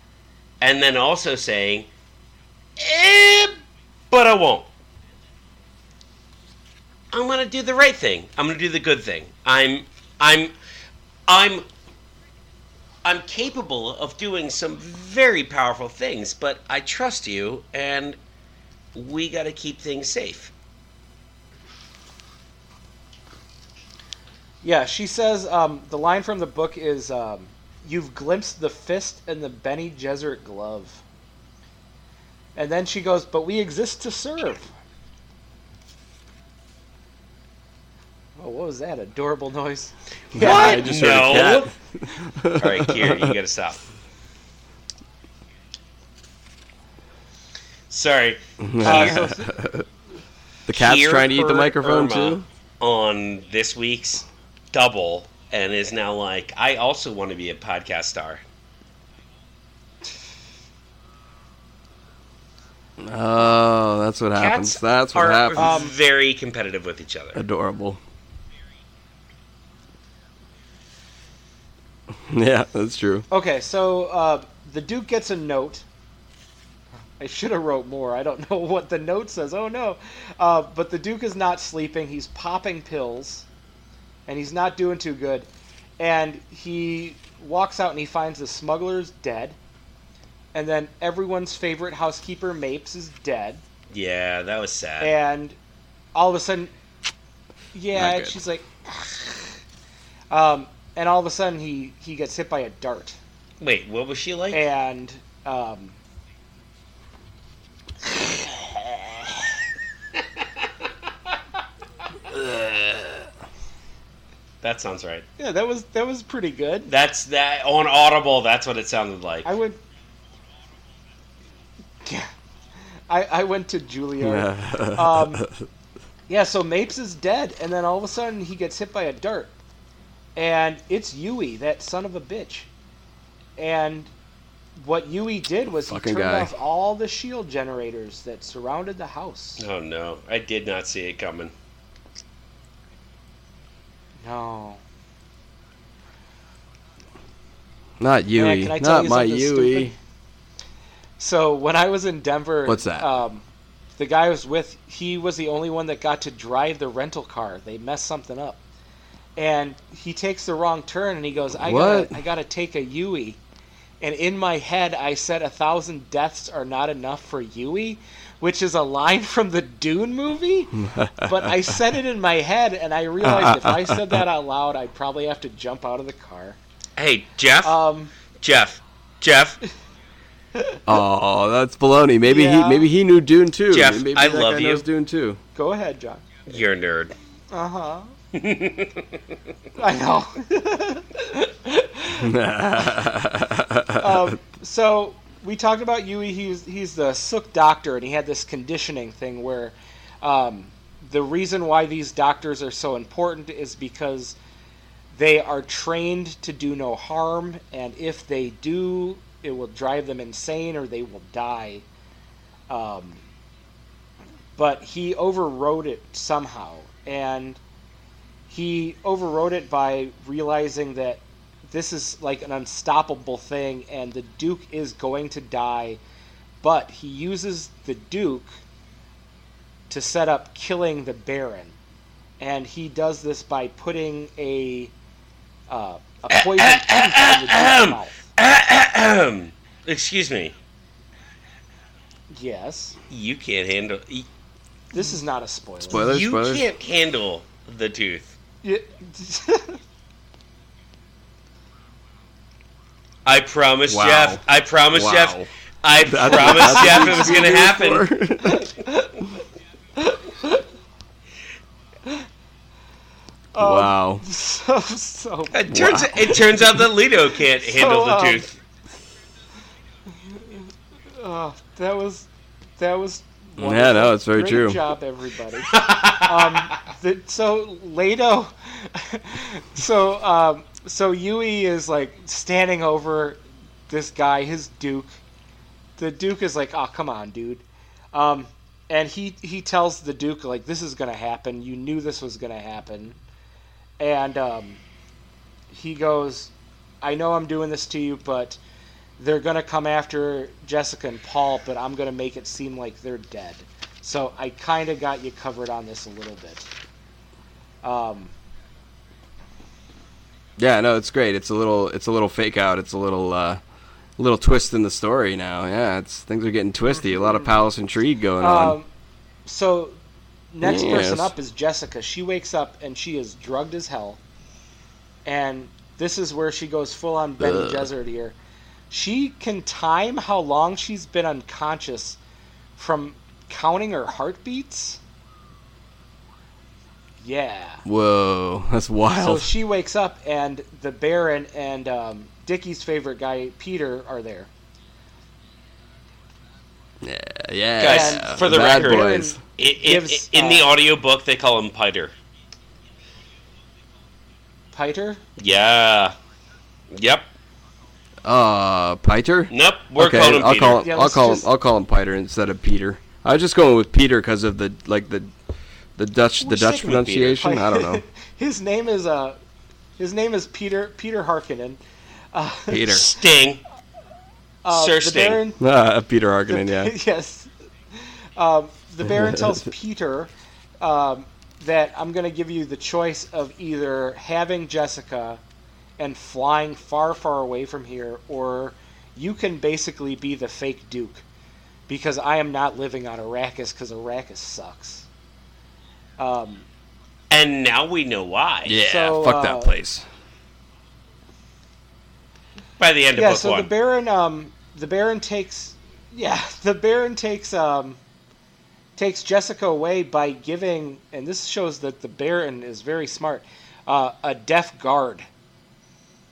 Speaker 1: and then also saying, eh, but I won't. I'm gonna do the right thing. I'm gonna do the good thing. I'm I'm I'm I'm capable of doing some very powerful things, but I trust you and we gotta keep things safe.
Speaker 2: yeah, she says um, the line from the book is um, "You've glimpsed the fist and the Bene Gesserit glove," and then she goes, "But we exist to serve." Oh, what was that? Adorable noise.
Speaker 3: Yeah, I just heard a
Speaker 1: No.
Speaker 3: cat.
Speaker 1: All right, Kier, you gotta stop. Sorry.
Speaker 2: Uh,
Speaker 3: The cat's
Speaker 1: Here
Speaker 3: trying to eat the microphone
Speaker 1: Irma
Speaker 3: too.
Speaker 1: On this week's double, and is now like, I also want to be a podcast star.
Speaker 3: Oh, that's what happens. That's what
Speaker 1: are
Speaker 3: happens.
Speaker 2: Um,
Speaker 1: very competitive with each other.
Speaker 3: Adorable. Yeah, that's true.
Speaker 2: okay, so uh, the Duke gets a note. I should have wrote more. I don't know what the note says. Oh no! Uh, but the Duke is not sleeping. He's popping pills, and he's not doing too good. And he walks out and he finds the smugglers dead. And then everyone's favorite housekeeper, Mapes, is dead.
Speaker 1: Yeah, that was sad.
Speaker 2: and all of a sudden, yeah, she's like, um, and all of a sudden he he gets hit by a dart,
Speaker 1: Wait, what was she like?
Speaker 2: and um,
Speaker 1: That sounds right.
Speaker 2: yeah, that was that was pretty good.
Speaker 1: That's that on Audible. That's what it sounded like.
Speaker 2: I went, yeah, I I went to Juilliard. um, yeah, so Mapes is dead, and then all of a sudden he gets hit by a dart, and it's Yueh, that son of a bitch. And what Yueh did was he turned
Speaker 3: guy.
Speaker 2: off all the shield generators that surrounded the house.
Speaker 1: oh no, I did not see it coming.
Speaker 2: No.
Speaker 3: Not Yueh.
Speaker 2: can I tell
Speaker 3: Not
Speaker 2: you
Speaker 3: my
Speaker 2: something
Speaker 3: Yueh.
Speaker 2: stupid? So when I was in Denver,
Speaker 3: What's that?
Speaker 2: Um, the guy I was with, he was the only one that got to drive the rental car. They messed something up, and he takes the wrong turn, and he goes, "I
Speaker 3: What?
Speaker 2: gotta, I gotta take a Yui." And in my head, I said, "A thousand deaths are not enough for Yueh," which is a line from the Dune movie. but I said it in my head, and I realized if I said that out loud, I'd probably have to jump out of the car.
Speaker 1: Hey, Jeff,
Speaker 2: Um,
Speaker 1: Jeff, Jeff,
Speaker 3: Oh, that's baloney. Maybe
Speaker 2: Yeah.
Speaker 3: he maybe he knew Dune too.
Speaker 1: Jeff,
Speaker 3: maybe
Speaker 1: I love you.
Speaker 3: knows Dune too.
Speaker 2: go ahead, John.
Speaker 1: you're a nerd.
Speaker 2: Uh huh. I know. um, so we talked about Yueh. He's he's the Suk doctor, and he had this conditioning thing where um, the reason why these doctors are so important is because they are trained to do no harm, and if they do, it will drive them insane or they will die. Um, but he overrode it somehow, and he overrode it by realizing that this is like an unstoppable thing and the duke is going to die but he uses the duke to set up killing the baron and he does this by putting a uh, a poison tooth in the duke's mouth
Speaker 1: Excuse me.
Speaker 2: yes
Speaker 1: You can't handle.
Speaker 2: this is not a spoiler
Speaker 3: Spoilers,
Speaker 1: you
Speaker 3: spoilers.
Speaker 1: can't handle the tooth.
Speaker 2: Yeah.
Speaker 1: I promised
Speaker 3: Wow.
Speaker 1: Jeff. I promised
Speaker 3: Wow.
Speaker 1: Jeff. I
Speaker 3: That's-
Speaker 1: promised Jeff
Speaker 3: what
Speaker 1: it was going to happen.
Speaker 3: for? wow.
Speaker 2: so so
Speaker 1: It turns
Speaker 3: Wow.
Speaker 1: it turns out that Leto can't handle the
Speaker 2: um,
Speaker 1: tooth.
Speaker 2: Oh, that was that was.
Speaker 3: Yeah, no, it's very
Speaker 2: Great
Speaker 3: true.
Speaker 2: job, everybody. um, so Leto, so um, so Yueh is like standing over this guy, his Duke. The Duke is like, "Oh, come on, dude," um, and he he tells the Duke like, "This is gonna happen. You knew this was gonna happen," and um, he goes, "I know I'm doing this to you, but." they're gonna come after Jessica and Paul, but I'm gonna make it seem like they're dead. So I kind of got you covered on this a little bit. Um,
Speaker 3: Yeah, no, it's great. It's a little it's a little fake out. It's a little uh little twist in the story now. Yeah, it's things are getting twisty. A lot of palace intrigue going on.
Speaker 2: um, so next person up is Jessica. She wakes up and she is drugged as hell, and this is where she goes full on Bene
Speaker 3: Ugh.
Speaker 2: Gesserit here. She can time how long she's been unconscious from counting her heartbeats. Yeah.
Speaker 3: Whoa, that's wild.
Speaker 2: So she wakes up, and the Baron and um, Dickie's favorite guy, Peter, are there.
Speaker 3: Yeah, yeah.
Speaker 1: Guys, for the
Speaker 3: Bad
Speaker 1: record,
Speaker 3: boys.
Speaker 1: I- I-
Speaker 2: Gives,
Speaker 1: in the
Speaker 2: uh,
Speaker 1: audiobook, they call him Piter.
Speaker 2: Piter?
Speaker 1: Yeah. Yep.
Speaker 3: Uh, Piter.
Speaker 1: Nope. We're
Speaker 3: okay,
Speaker 1: calling him
Speaker 3: I'll
Speaker 1: Peter.
Speaker 3: call him.
Speaker 2: Yeah,
Speaker 3: I'll call
Speaker 2: just-
Speaker 3: him. I'll call him Piter instead of Peter. I was just going with Peter because of the like the the Dutch the
Speaker 1: We're
Speaker 3: Dutch
Speaker 1: sticking Peter.
Speaker 3: pronunciation. I don't know.
Speaker 2: his name is uh, his name is Peter Peter Harkonnen. Uh,
Speaker 3: Peter.
Speaker 1: Sting.
Speaker 2: uh,
Speaker 1: Sir
Speaker 2: the
Speaker 1: Sting.
Speaker 2: Baron,
Speaker 3: Ah, Peter Harkonnen. Yeah.
Speaker 2: yes. Um, the Baron tells Peter um, that I'm going to give you the choice of either having Jessica and flying far, far away from here, or you can basically be the fake Duke because I am not living on Arrakis because Arrakis sucks. Um,
Speaker 1: And now we know why.
Speaker 3: Yeah.
Speaker 2: So,
Speaker 3: fuck
Speaker 2: uh,
Speaker 3: that place.
Speaker 1: By the end of
Speaker 2: yeah,
Speaker 1: book
Speaker 2: so
Speaker 1: one.
Speaker 2: the Baron, um, the Baron takes, yeah, the Baron takes, um, takes Jessica away by giving, and this shows that the Baron is very smart, uh, a deaf guard,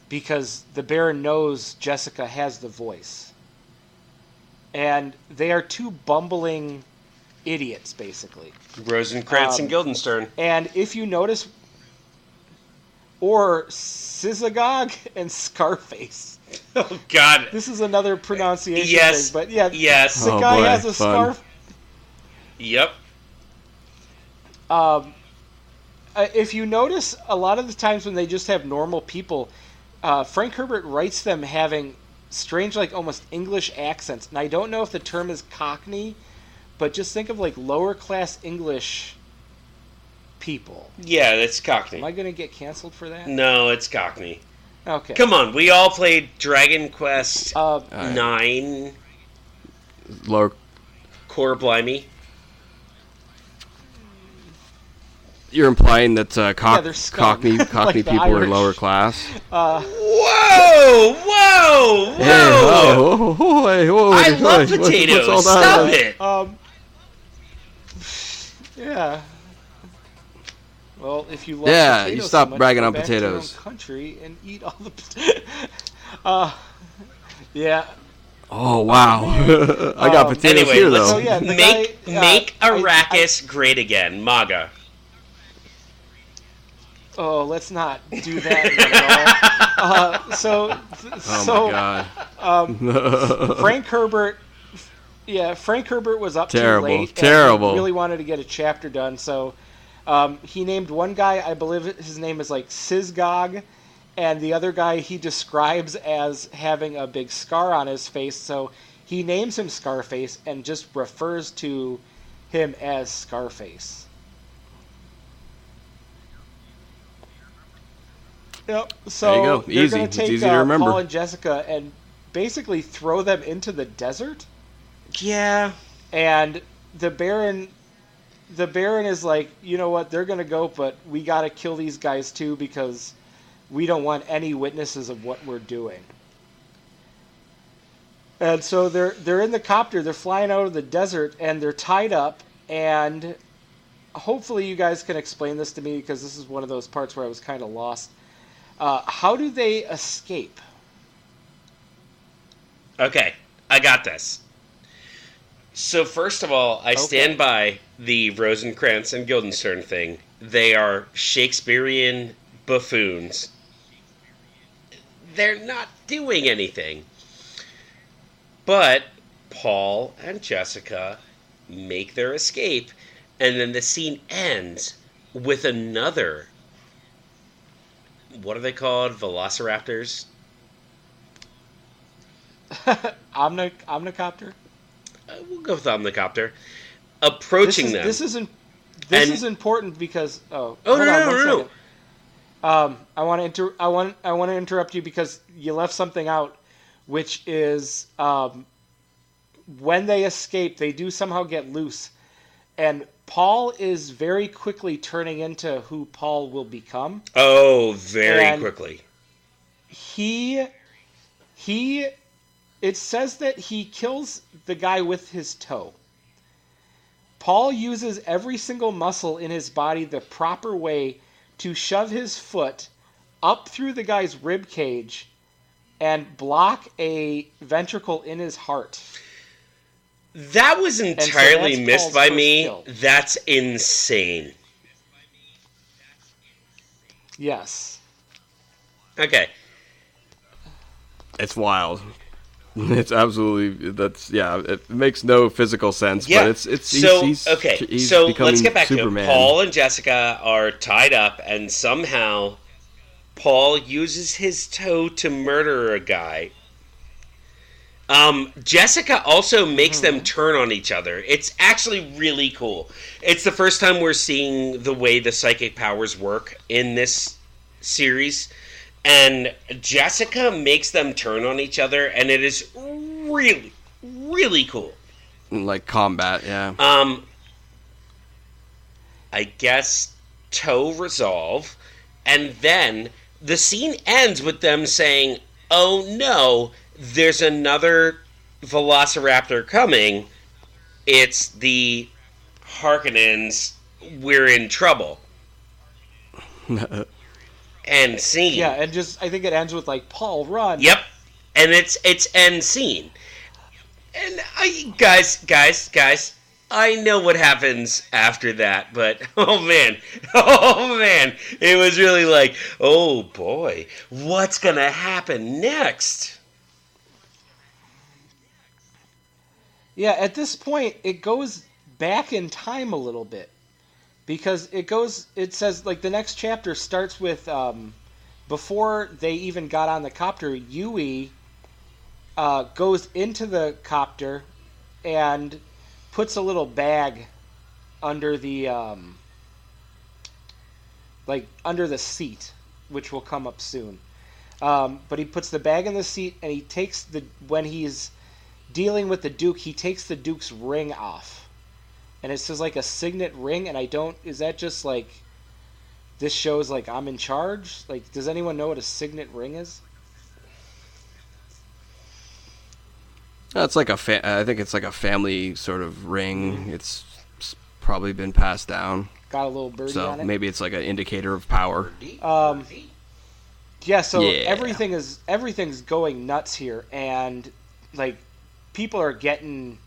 Speaker 2: because the Baron knows Jessica has the voice, and they are two bumbling idiots, basically.
Speaker 1: Rosencrantz and
Speaker 2: um,
Speaker 1: Guildenstern.
Speaker 2: And if you notice, or Syzagog and Scarface.
Speaker 1: Oh God.
Speaker 2: This is another pronunciation
Speaker 1: Yes.
Speaker 2: thing, but yeah,
Speaker 1: Yes.
Speaker 2: the
Speaker 3: Oh,
Speaker 2: guy
Speaker 3: boy,
Speaker 2: has a
Speaker 3: fun.
Speaker 2: scarf.
Speaker 1: Yep.
Speaker 2: Um, uh, if you notice, a lot of the times when they just have normal people, uh, Frank Herbert writes them having strange, like almost English accents. And I don't know if the term is Cockney, but just think of like lower class English people.
Speaker 1: Yeah, that's Cockney.
Speaker 2: Am I going to get canceled for that?
Speaker 1: No, it's Cockney.
Speaker 2: Okay.
Speaker 1: Come on, we all played Dragon Quest
Speaker 2: Uh,
Speaker 3: Alright.
Speaker 1: Nine.
Speaker 3: Lower.
Speaker 1: Core Blimey.
Speaker 3: You're implying that uh, cock,
Speaker 2: they're scum.
Speaker 3: Cockney
Speaker 2: Like
Speaker 3: Cockney people are lower class.
Speaker 2: uh,
Speaker 1: Whoa! Whoa! Whoa!
Speaker 3: Hey, oh, oh, oh, hey, whoa,
Speaker 1: I
Speaker 3: hey,
Speaker 1: love
Speaker 3: hey, what's- what's
Speaker 1: potatoes. Stop it!
Speaker 2: Um. Yeah. Well, if you love
Speaker 3: Yeah,
Speaker 2: potatoes
Speaker 3: you
Speaker 2: so
Speaker 3: stop
Speaker 2: much,
Speaker 3: bragging on
Speaker 2: back to your
Speaker 3: potatoes.
Speaker 2: country and eat all the. pot- uh, yeah.
Speaker 3: Oh wow! I got
Speaker 2: Um,
Speaker 3: potatoes
Speaker 1: Anyway,
Speaker 3: here though.
Speaker 2: So, yeah, the
Speaker 1: make
Speaker 2: guy, uh,
Speaker 1: make
Speaker 2: I-
Speaker 1: Arrakis great again, MAGA.
Speaker 2: Oh, let's not do that at all. Uh, so,
Speaker 3: oh
Speaker 2: so
Speaker 3: my
Speaker 2: um,
Speaker 3: god!
Speaker 2: Frank Herbert, yeah, Frank Herbert was up
Speaker 3: Terrible,
Speaker 2: too late. and
Speaker 3: terrible.
Speaker 2: he really wanted to get a chapter done, so um, he named one guy. I believe his name is like Syzgog, and the other guy he describes as having a big scar on his face. So he names him Scarface and just refers to him as Scarface. Yep. So
Speaker 3: There you go. Easy.
Speaker 2: gonna
Speaker 3: It's
Speaker 2: take
Speaker 3: easy to
Speaker 2: uh,
Speaker 3: remember.
Speaker 2: Paul and Jessica and basically throw them into the desert
Speaker 1: Yeah.
Speaker 2: and the baron the baron is like you know what? They're gonna go but we gotta kill these guys too because we don't want any witnesses of what we're doing. And so they're they're in the copter. They're flying out of the desert and they're tied up. And hopefully you guys can explain this to me because this is one of those parts where i was kind of lost. Uh, how do they escape?
Speaker 1: Okay, I got this. So first of all, I stand by the Rosencrantz and Guildenstern thing. They are Shakespearean buffoons. They're not doing anything. But Paul and Jessica make their escape, and then the scene ends with another. What are they called? Velociraptors?
Speaker 2: Omni- omnicopter
Speaker 1: we'll go with Omnicopter.
Speaker 2: this
Speaker 1: Approaching
Speaker 2: is,
Speaker 1: them.
Speaker 2: This is, in, this
Speaker 1: And-
Speaker 2: is important because oh,
Speaker 1: Oh, no, no, no, no.
Speaker 2: Um, I want to inter- I want I want to interrupt you because you left something out, which is um, when they escape, they do somehow get loose, and Paul is very quickly turning into who Paul will become.
Speaker 1: Oh, very
Speaker 2: And-
Speaker 1: quickly.
Speaker 2: He he it says that he kills the guy with his toe. Paul uses every single muscle in his body the proper way to shove his foot up through the guy's rib cage and block a ventricle in his heart.
Speaker 1: That was entirely
Speaker 2: that's
Speaker 1: missed by me.
Speaker 2: kill.
Speaker 1: That's insane.
Speaker 2: Yes.
Speaker 1: Okay.
Speaker 3: It's wild. It's absolutely that's yeah. It makes no physical sense,
Speaker 1: Yeah.
Speaker 3: but it's it's
Speaker 1: so
Speaker 3: he's, he's,
Speaker 1: okay.
Speaker 3: He's
Speaker 1: so let's get back
Speaker 3: Superman.
Speaker 1: to it. Paul and Jessica are tied up, and somehow Paul uses his toe to murder a guy. Um, Jessica also makes them
Speaker 3: Mm-hmm.
Speaker 1: turn on each other. It's actually really cool. It's the first time we're seeing the way the psychic powers work in this series. And Jessica makes them turn on each other, and it is really, really cool.
Speaker 3: like combat, yeah.
Speaker 1: Um, I guess toe resolve, and then the scene ends with them saying, "Oh no, there's another Velociraptor coming. It's the Harkonnens. We're in trouble." and scene.
Speaker 2: Yeah, and just I think it ends with like Paul run.
Speaker 1: Yep, and it's it's end scene. And I, guys, guys, guys, I know what happens after that, but oh man, oh man, it was really like, oh boy, what's gonna happen next?
Speaker 2: Yeah, at this point, it goes back in time a little bit because it goes. It says like the next chapter starts with um, before they even got on the copter. Yueh uh, goes into the copter and puts a little bag under the um, like under the seat, which will come up soon. Um, but he puts the bag in the seat and he takes the when he's dealing with the Duke, he takes the Duke's ring off. And it says like a signet ring, and I don't. Is that just like. This shows like I'm in charge? Like, does anyone know what a signet ring is?
Speaker 3: It's like a fa- I think it's like a family sort of ring. It's, it's probably been passed down,
Speaker 2: Got a little birdie
Speaker 3: so
Speaker 2: on it.
Speaker 3: maybe it's like an indicator of power.
Speaker 2: Um, Yeah, so
Speaker 3: Yeah.
Speaker 2: everything is everything's going nuts here, and like people are getting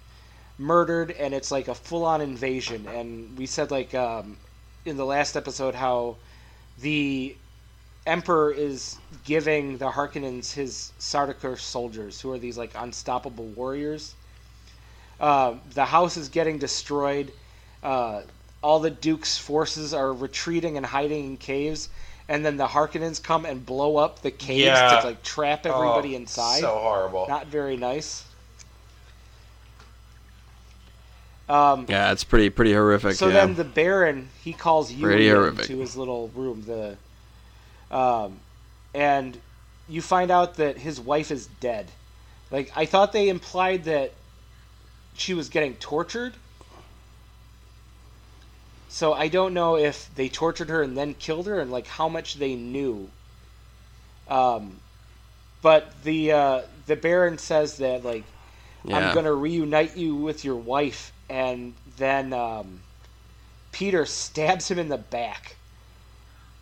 Speaker 2: murdered, and it's like a full-on invasion. And we said like um, in the last episode how the Emperor is giving the Harkonnens his Sardaukar soldiers, who are these like unstoppable warriors. Uh, the house is getting destroyed. Uh, all the Duke's forces are retreating and hiding in caves, and then the Harkonnens come and blow up the caves
Speaker 1: Yeah.
Speaker 2: to like trap everybody
Speaker 1: Oh,
Speaker 2: inside.
Speaker 1: So horrible.
Speaker 2: Not very nice. Um,
Speaker 3: Yeah, it's pretty pretty horrific.
Speaker 2: so
Speaker 3: yeah.
Speaker 2: then the Baron he calls
Speaker 3: Yueh
Speaker 2: to his little room, the um, and you find out that his wife is dead. Like I thought they implied that she was getting tortured. So I don't know if they tortured her and then killed her, and like how much they knew. Um, but the uh, the Baron says that like
Speaker 3: yeah.
Speaker 2: I'm gonna reunite you with your wife, and then um, Peter stabs him in the back,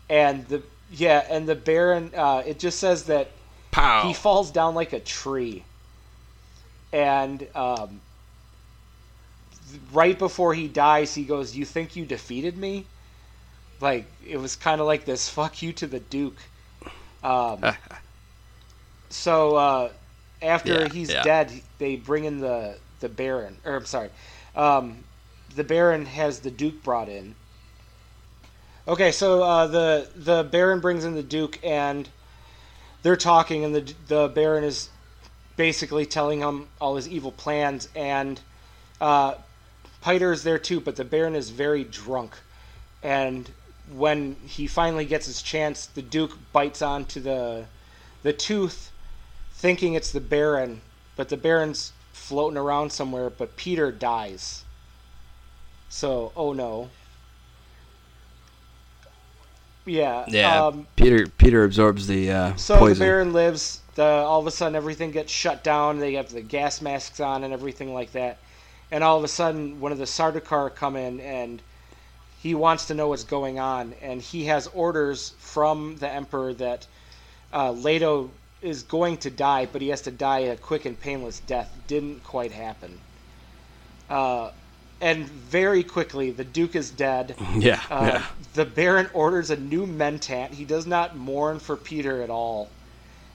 Speaker 2: and the yeah, and the Baron. Uh, it just says that
Speaker 3: Pow.
Speaker 2: he falls down like a tree, and um, right before he dies, he goes, "You think you defeated me?" Like it was kind of like this "fuck you" to the Duke. Um, so uh, after
Speaker 3: Yeah,
Speaker 2: he's
Speaker 3: yeah.
Speaker 2: dead, they bring in the the Baron. Or I'm sorry, um, the Baron has the Duke brought in. Okay, so uh, the the Baron brings in the Duke, and they're talking, and the the Baron is basically telling him all his evil plans, and uh, Piter is there too, but the Baron is very drunk, and when he finally gets his chance, the Duke bites onto the the tooth, thinking it's the Baron, but the Baron's floating around somewhere, but Peter dies. So, oh no. Yeah.
Speaker 3: yeah.
Speaker 2: Um,
Speaker 3: Peter Peter absorbs the uh,
Speaker 2: so
Speaker 3: poison.
Speaker 2: the Baron lives. The, all of a sudden, everything gets shut down. They have the gas masks on and everything like that. And all of a sudden, one of the Sardaukar come in and he wants to know what's going on. And he has orders from the Emperor that uh, Leto is going to die, but he has to die a quick and painless death. Didn't quite happen. Uh, and very quickly, the Duke is dead.
Speaker 3: Yeah,
Speaker 2: Uh,
Speaker 3: yeah.
Speaker 2: The Baron orders a new mentat. He does not mourn for Peter at all.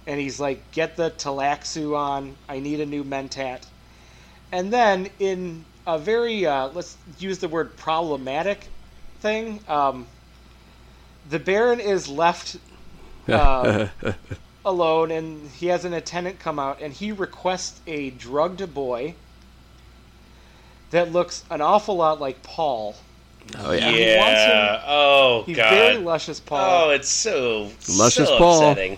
Speaker 2: And he's like, get the Tleilaxu on. I need a new mentat. And then, in a very, uh, let's use the word problematic thing, um, the Baron is left uh, alone, and he has an attendant come out, and he requests a drugged boy that looks an awful lot like Paul.
Speaker 3: oh yeah.
Speaker 2: He wants him-
Speaker 1: Oh
Speaker 2: He's
Speaker 1: god.
Speaker 2: very luscious Paul.
Speaker 1: Oh, it's so
Speaker 3: Luscious
Speaker 1: so
Speaker 3: Paul.
Speaker 1: upsetting.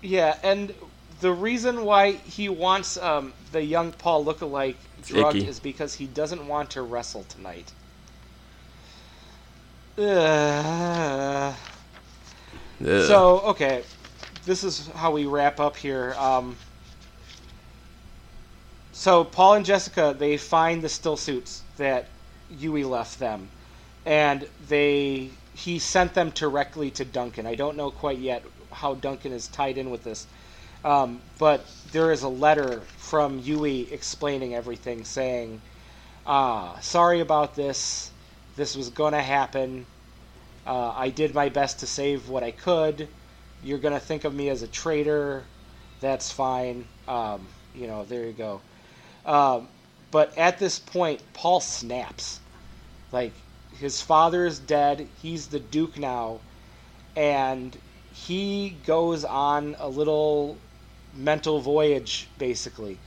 Speaker 2: Yeah, and the reason why he wants um, the young Paul lookalike drugged
Speaker 3: icky.
Speaker 2: is because he doesn't want to wrestle tonight. Ugh.
Speaker 3: Ugh.
Speaker 2: So okay, this is how we wrap up here. Um, so Paul and Jessica they find the still suits that Yueh left them, and they he sent them directly to Duncan. I don't know quite yet how Duncan is tied in with this, um, but there is a letter from Yueh explaining everything, saying, "Ah, sorry about this. This was gonna happen." Uh, I did my best to save what I could. You're gonna think of me as a traitor. That's fine. Um, you know, there you go. Um, but at this point, Paul snaps. Like his father is dead. He's the Duke now, and he goes on a little mental voyage, basically.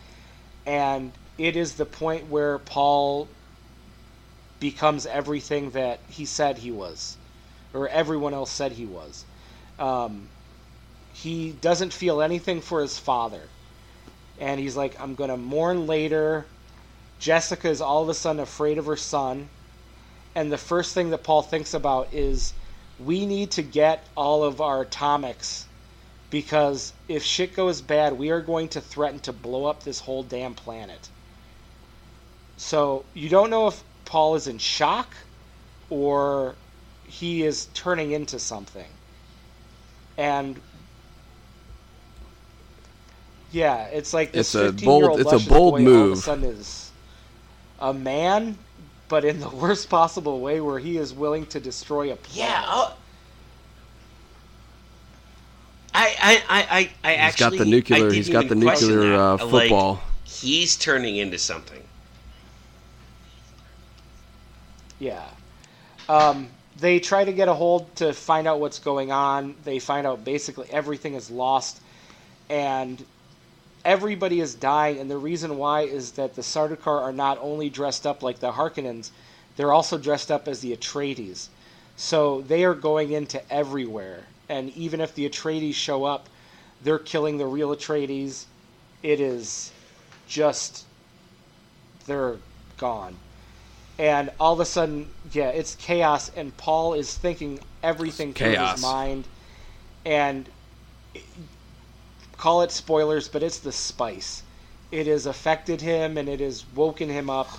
Speaker 2: And it is the point where Paul becomes everything that he said he was or everyone else said he was. Um, he doesn't feel anything for his father. And he's like, I'm going to mourn later. Jessica is all of a sudden afraid of her son. And the first thing that Paul thinks about is we need to get all of our atomics because if shit goes bad, we are going to threaten to blow up this whole damn planet. So you don't know if Paul is in shock or he is turning into something. And yeah, it's like this
Speaker 3: It's a bold- it's a bold
Speaker 2: boy all of a
Speaker 3: move.
Speaker 2: sudden is a man, but in the worst possible way, where he is willing to destroy a planet.
Speaker 1: Yeah. Oh. I I I I, I
Speaker 3: He's
Speaker 1: actually
Speaker 3: got the nuclear. He's got the nuclear uh,
Speaker 1: that. Like,
Speaker 3: football.
Speaker 1: he's turning into something.
Speaker 2: Yeah. Um, they try to get a hold to find out what's going on. They find out basically everything is lost, and everybody is dying. And the reason why is that the Sardaukar are not only dressed up like the Harkonnens, they're also dressed up as the Atreides. So they are going into everywhere. And even if the Atreides show up, they're killing the real Atreides. It is just they're gone and all of a sudden, yeah, it's chaos, and Paul is thinking everything through
Speaker 3: Chaos.
Speaker 2: his mind, and call it spoilers, but it's the spice. It has affected him, and it has woken him up,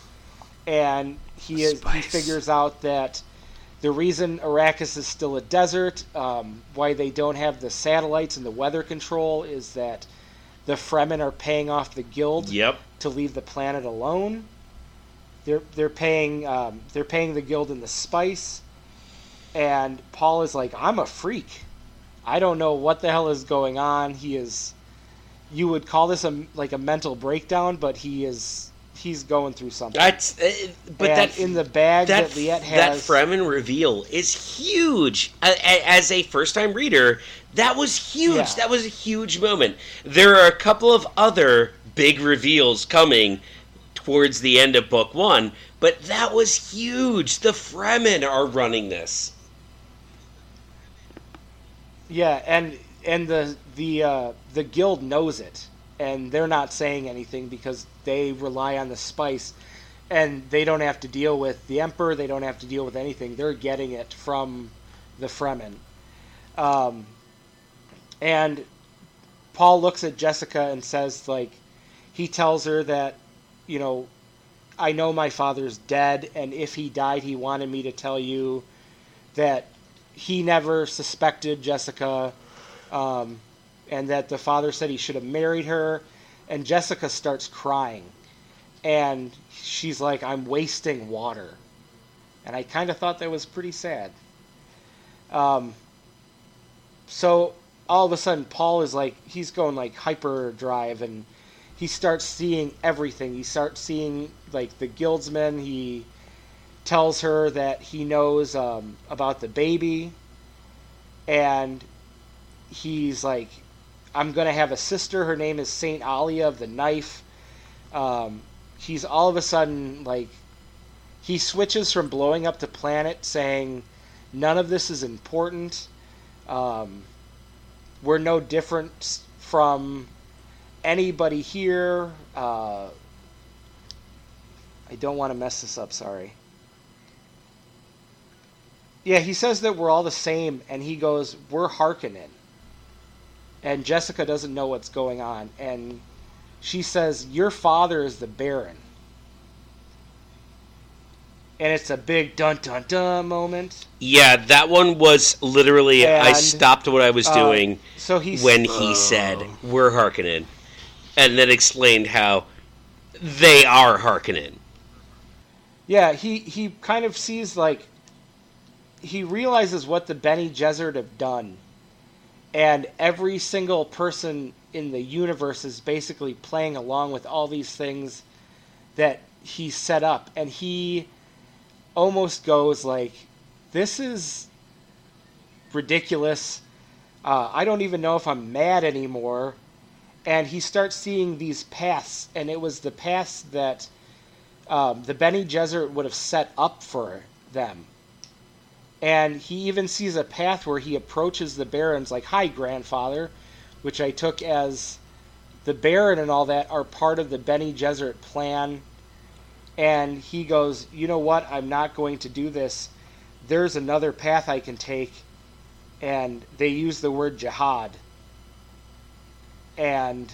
Speaker 2: and he is, he figures out that the reason Arrakis is still a desert, um, why they don't have the satellites and the weather control, is that the Fremen are paying off the guild
Speaker 1: Yep.
Speaker 2: to leave the planet alone. They're they're paying um, they're paying the guild in the spice, and Paul is like, I'm a freak. I don't know what the hell is going on. He is, you would call this a like a mental breakdown, but he is he's going through something.
Speaker 1: That's uh, but
Speaker 2: and
Speaker 1: that
Speaker 2: in the bag that,
Speaker 1: that
Speaker 2: Liet
Speaker 1: that Fremen reveal is huge. As a first time reader, that was huge.
Speaker 2: Yeah.
Speaker 1: That was a huge moment. There are a couple of other big reveals coming towards the end of book one, but that was huge. The Fremen are running this.
Speaker 2: Yeah, and and the the uh, the guild knows it, and they're not saying anything because they rely on the spice, and they don't have to deal with the emperor. They don't have to deal with anything. They're getting it from the Fremen, um, and Paul looks at Jessica and says like, he tells her that, you know, I know my father's dead, and if he died, he wanted me to tell you that he never suspected Jessica, um, and that the father said he should have married her, and Jessica starts crying, and she's like, "I'm wasting water," and I kind of thought that was pretty sad. Um, so all of a sudden, Paul is like, he's going like hyperdrive, and he starts seeing everything. He starts seeing like the guildsmen. He tells her that he knows um, about the baby, and he's like, I'm gonna have a sister. Her name is Saint Alia of the Knife. Um, he's all of a sudden like, he switches from blowing up the planet, saying, "None of this is important. Um, we're no different from anybody here." Uh, I don't want to mess this up. Sorry. Yeah, he says that we're all the same, and he goes, "We're Harkonnen." and Jessica doesn't know what's going on, and she says, "Your father is the Baron," and it's a big dun dun dun moment.
Speaker 1: Yeah, that one was literally. I stopped what I was
Speaker 2: uh,
Speaker 1: doing
Speaker 2: So he's
Speaker 1: when he said, "We're Harkonnen," and then explained how they are Harkonnen.
Speaker 2: yeah he he kind of sees like he realizes what the Bene Gesserit have done, and every single person in the universe is basically playing along with all these things that he set up, and he almost goes like, "This is ridiculous. Uh, I don't even know if I'm mad anymore." And he starts seeing these paths, and it was the paths that um, the Bene Gesserit would have set up for them. And he even sees a path where he approaches the Barons like, "Hi, grandfather," which I took as the Baron and all that are part of the Bene Gesserit plan. And he goes, "You know what? I'm not going to do this. There's another path I can take." And they use the word jihad. And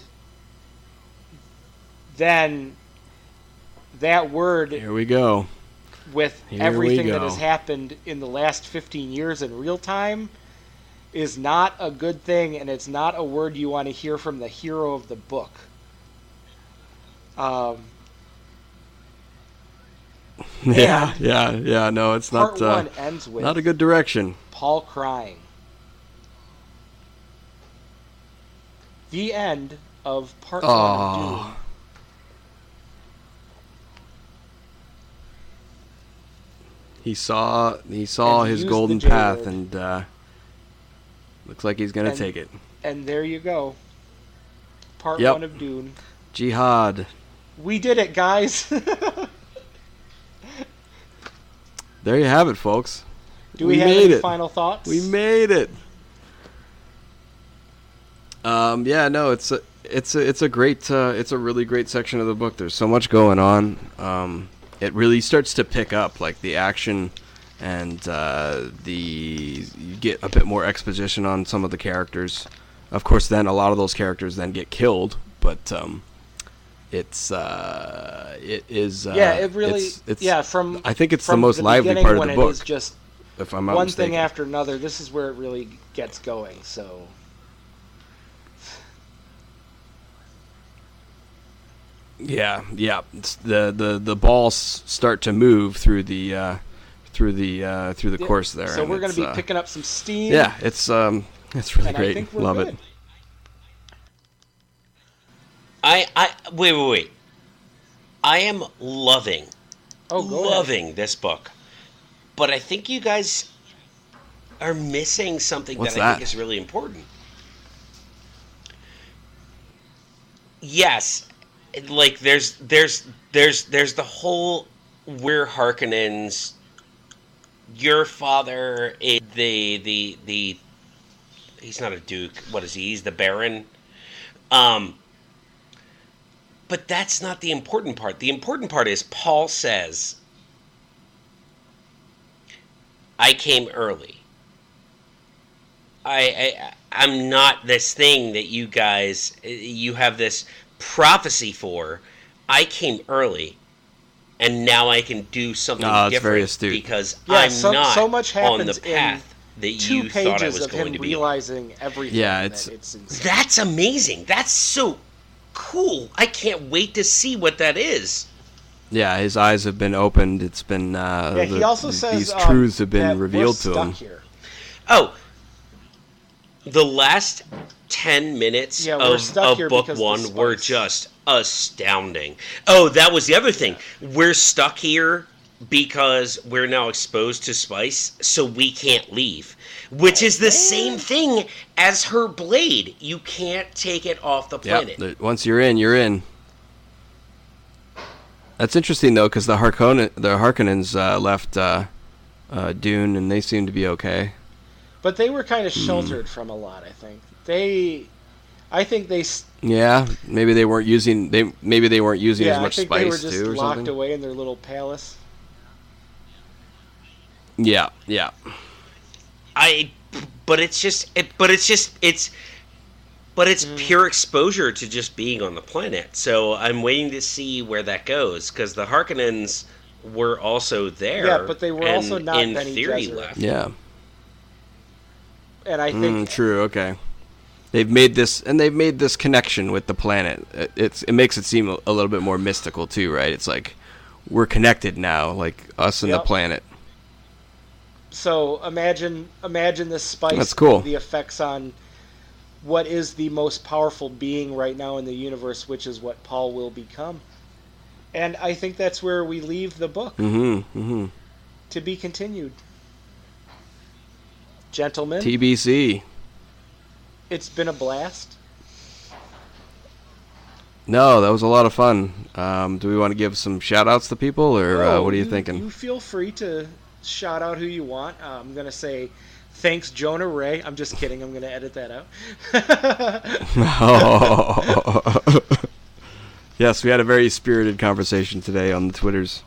Speaker 2: then that word
Speaker 3: Here we go.
Speaker 2: with
Speaker 3: Here
Speaker 2: everything that has happened in the last 15 years in real time is not a good thing and it's not a word you want to hear from the hero of the book um,
Speaker 3: Yeah, yeah, yeah. No, it's not uh,
Speaker 2: one ends with
Speaker 3: not a good direction.
Speaker 2: paul crying the end of part one of
Speaker 3: Oh.
Speaker 2: Dune.
Speaker 3: He saw he saw
Speaker 2: And
Speaker 3: his golden path, and uh, looks like he's gonna
Speaker 2: And-
Speaker 3: take it.
Speaker 2: and there you go part
Speaker 3: Yep.
Speaker 2: one of dune
Speaker 3: Jihad.
Speaker 2: we did it guys
Speaker 3: There you have it, folks.
Speaker 2: do we,
Speaker 3: We
Speaker 2: have any
Speaker 3: it.
Speaker 2: final thoughts
Speaker 3: We made it. Um, yeah, no, it's a, it's a, it's a great, uh, it's a really great section of the book. There's so much going on. Um, it really starts to pick up, like the action, and uh, the you get a bit more exposition on some of the characters. Of course, then a lot of those characters then get killed, but um, it's uh, it is uh,
Speaker 2: yeah, it really.
Speaker 3: it's, it's,
Speaker 2: yeah, from
Speaker 3: I think it's the most lively part of the book.
Speaker 2: is just
Speaker 3: if I'm not
Speaker 2: one
Speaker 3: mistaken.
Speaker 2: thing after another. This is where it really gets going. So
Speaker 3: Yeah, yeah. It's the the the balls start to move through the uh, through the uh, through the
Speaker 2: yeah,
Speaker 3: course there.
Speaker 2: So we're going to be
Speaker 3: uh,
Speaker 2: picking up some steam.
Speaker 3: Yeah, it's um, it's really
Speaker 2: and I
Speaker 3: great.
Speaker 2: think we're
Speaker 3: Love
Speaker 2: good.
Speaker 3: it.
Speaker 1: I, I wait, wait, wait. I am loving,
Speaker 2: Oh, go ahead.
Speaker 1: loving this book, but I think you guys are missing something
Speaker 3: What's
Speaker 1: that, I think is really important. Yes, like there's there's there's there's the whole we're Harkonnens. Your father is the the the. He's not a duke. What is he? He's the baron. Um. But that's not the important part. The important part is Paul says, "I came early. I, I I'm not this thing that you guys you have this prophecy for. I came early, and now I can do something
Speaker 3: Ah, that's
Speaker 1: different
Speaker 3: very astute.
Speaker 1: because
Speaker 2: Yeah,
Speaker 1: I'm
Speaker 2: so-
Speaker 1: not
Speaker 2: so much
Speaker 1: on the
Speaker 2: happens in
Speaker 1: path that
Speaker 2: Two
Speaker 1: you thought I
Speaker 2: pages
Speaker 1: was
Speaker 2: of
Speaker 1: going
Speaker 2: him
Speaker 1: to be.
Speaker 2: realizing everything.
Speaker 3: Yeah,
Speaker 2: that
Speaker 3: it's-
Speaker 2: it's insane.
Speaker 1: That's amazing. That's so cool. I can't wait to see what that is.
Speaker 3: Yeah, his eyes have been opened. It's been uh,
Speaker 2: Yeah, he
Speaker 3: the-
Speaker 2: also says
Speaker 3: these
Speaker 2: um,
Speaker 3: truths have
Speaker 2: that
Speaker 3: been
Speaker 2: we're
Speaker 3: revealed to him.
Speaker 2: Here.
Speaker 1: Oh, the last 10 minutes
Speaker 2: Yeah, we're
Speaker 1: of,
Speaker 2: stuck
Speaker 1: of
Speaker 2: here
Speaker 1: book
Speaker 2: because of the
Speaker 1: one were
Speaker 2: spice.
Speaker 1: just astounding. Oh, that was the other thing. We're stuck here because we're now exposed to spice, so we can't leave. Which is the same thing as her blade. You can't take it off the
Speaker 3: Yeah,
Speaker 1: planet.
Speaker 3: once you're in, you're in. That's interesting though, because the Harkonnen, the Harkonnens uh, left uh, uh, Dune, and they seem to be okay.
Speaker 2: But they were kind of
Speaker 3: Hmm.
Speaker 2: sheltered from a lot. I think they. I think they.
Speaker 3: Yeah, maybe they weren't using they maybe they weren't using
Speaker 2: Yeah,
Speaker 3: as
Speaker 2: I
Speaker 3: much
Speaker 2: think they were just
Speaker 3: too, or
Speaker 2: locked
Speaker 3: something.
Speaker 2: away in their little palace.
Speaker 3: Yeah, yeah.
Speaker 1: I but it's just it, but it's just it's but it's
Speaker 2: Mm.
Speaker 1: pure exposure to just being on the planet. So I'm waiting to see where that goes because the Harkonnens were also there.
Speaker 2: Yeah, but they were
Speaker 1: and
Speaker 2: also not
Speaker 1: in
Speaker 2: Bene
Speaker 1: theory
Speaker 2: Gesserit.
Speaker 1: left.
Speaker 3: Yeah.
Speaker 2: And I
Speaker 3: Mm,
Speaker 2: think
Speaker 3: true. Okay. They've made this, and they've made this connection with the planet. It, it's it makes it seem a, a little bit more mystical too, right? It's like we're connected now, like us and
Speaker 2: Yep.
Speaker 3: the planet.
Speaker 2: so. Imagine imagine this spice.
Speaker 3: That's cool.
Speaker 2: The effects on what is the most powerful being right now in the universe, which is what Paul will become. And I think that's where we leave the book
Speaker 3: Mm-hmm. Mm-hmm.
Speaker 2: to be continued. Gentlemen,
Speaker 3: TBC.
Speaker 2: It's been a blast.
Speaker 3: No, that was a lot of fun. Um, do we want to give some shout outs to people, or uh, what are you, thinking?
Speaker 2: You feel free to shout out who you want. Uh, I'm gonna say thanks, Jonah Ray. I'm just kidding. I'm gonna edit that out.
Speaker 3: Oh. yes, we had a very spirited conversation today on the Twitters.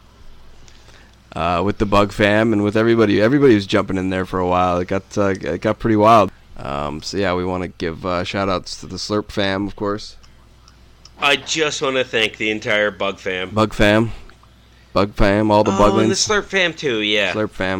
Speaker 3: Uh, with the Bug Fam and with everybody, everybody was jumping in there for a while. It got uh, it got pretty wild. Um, so yeah, we want to give uh, shout outs to the Slurp Fam, of course.
Speaker 1: I just want to thank the entire Bug fam.
Speaker 3: Bug Fam, Bug Fam, all the
Speaker 1: oh, and the Slurp fam too. Yeah.
Speaker 3: Slurp Fam.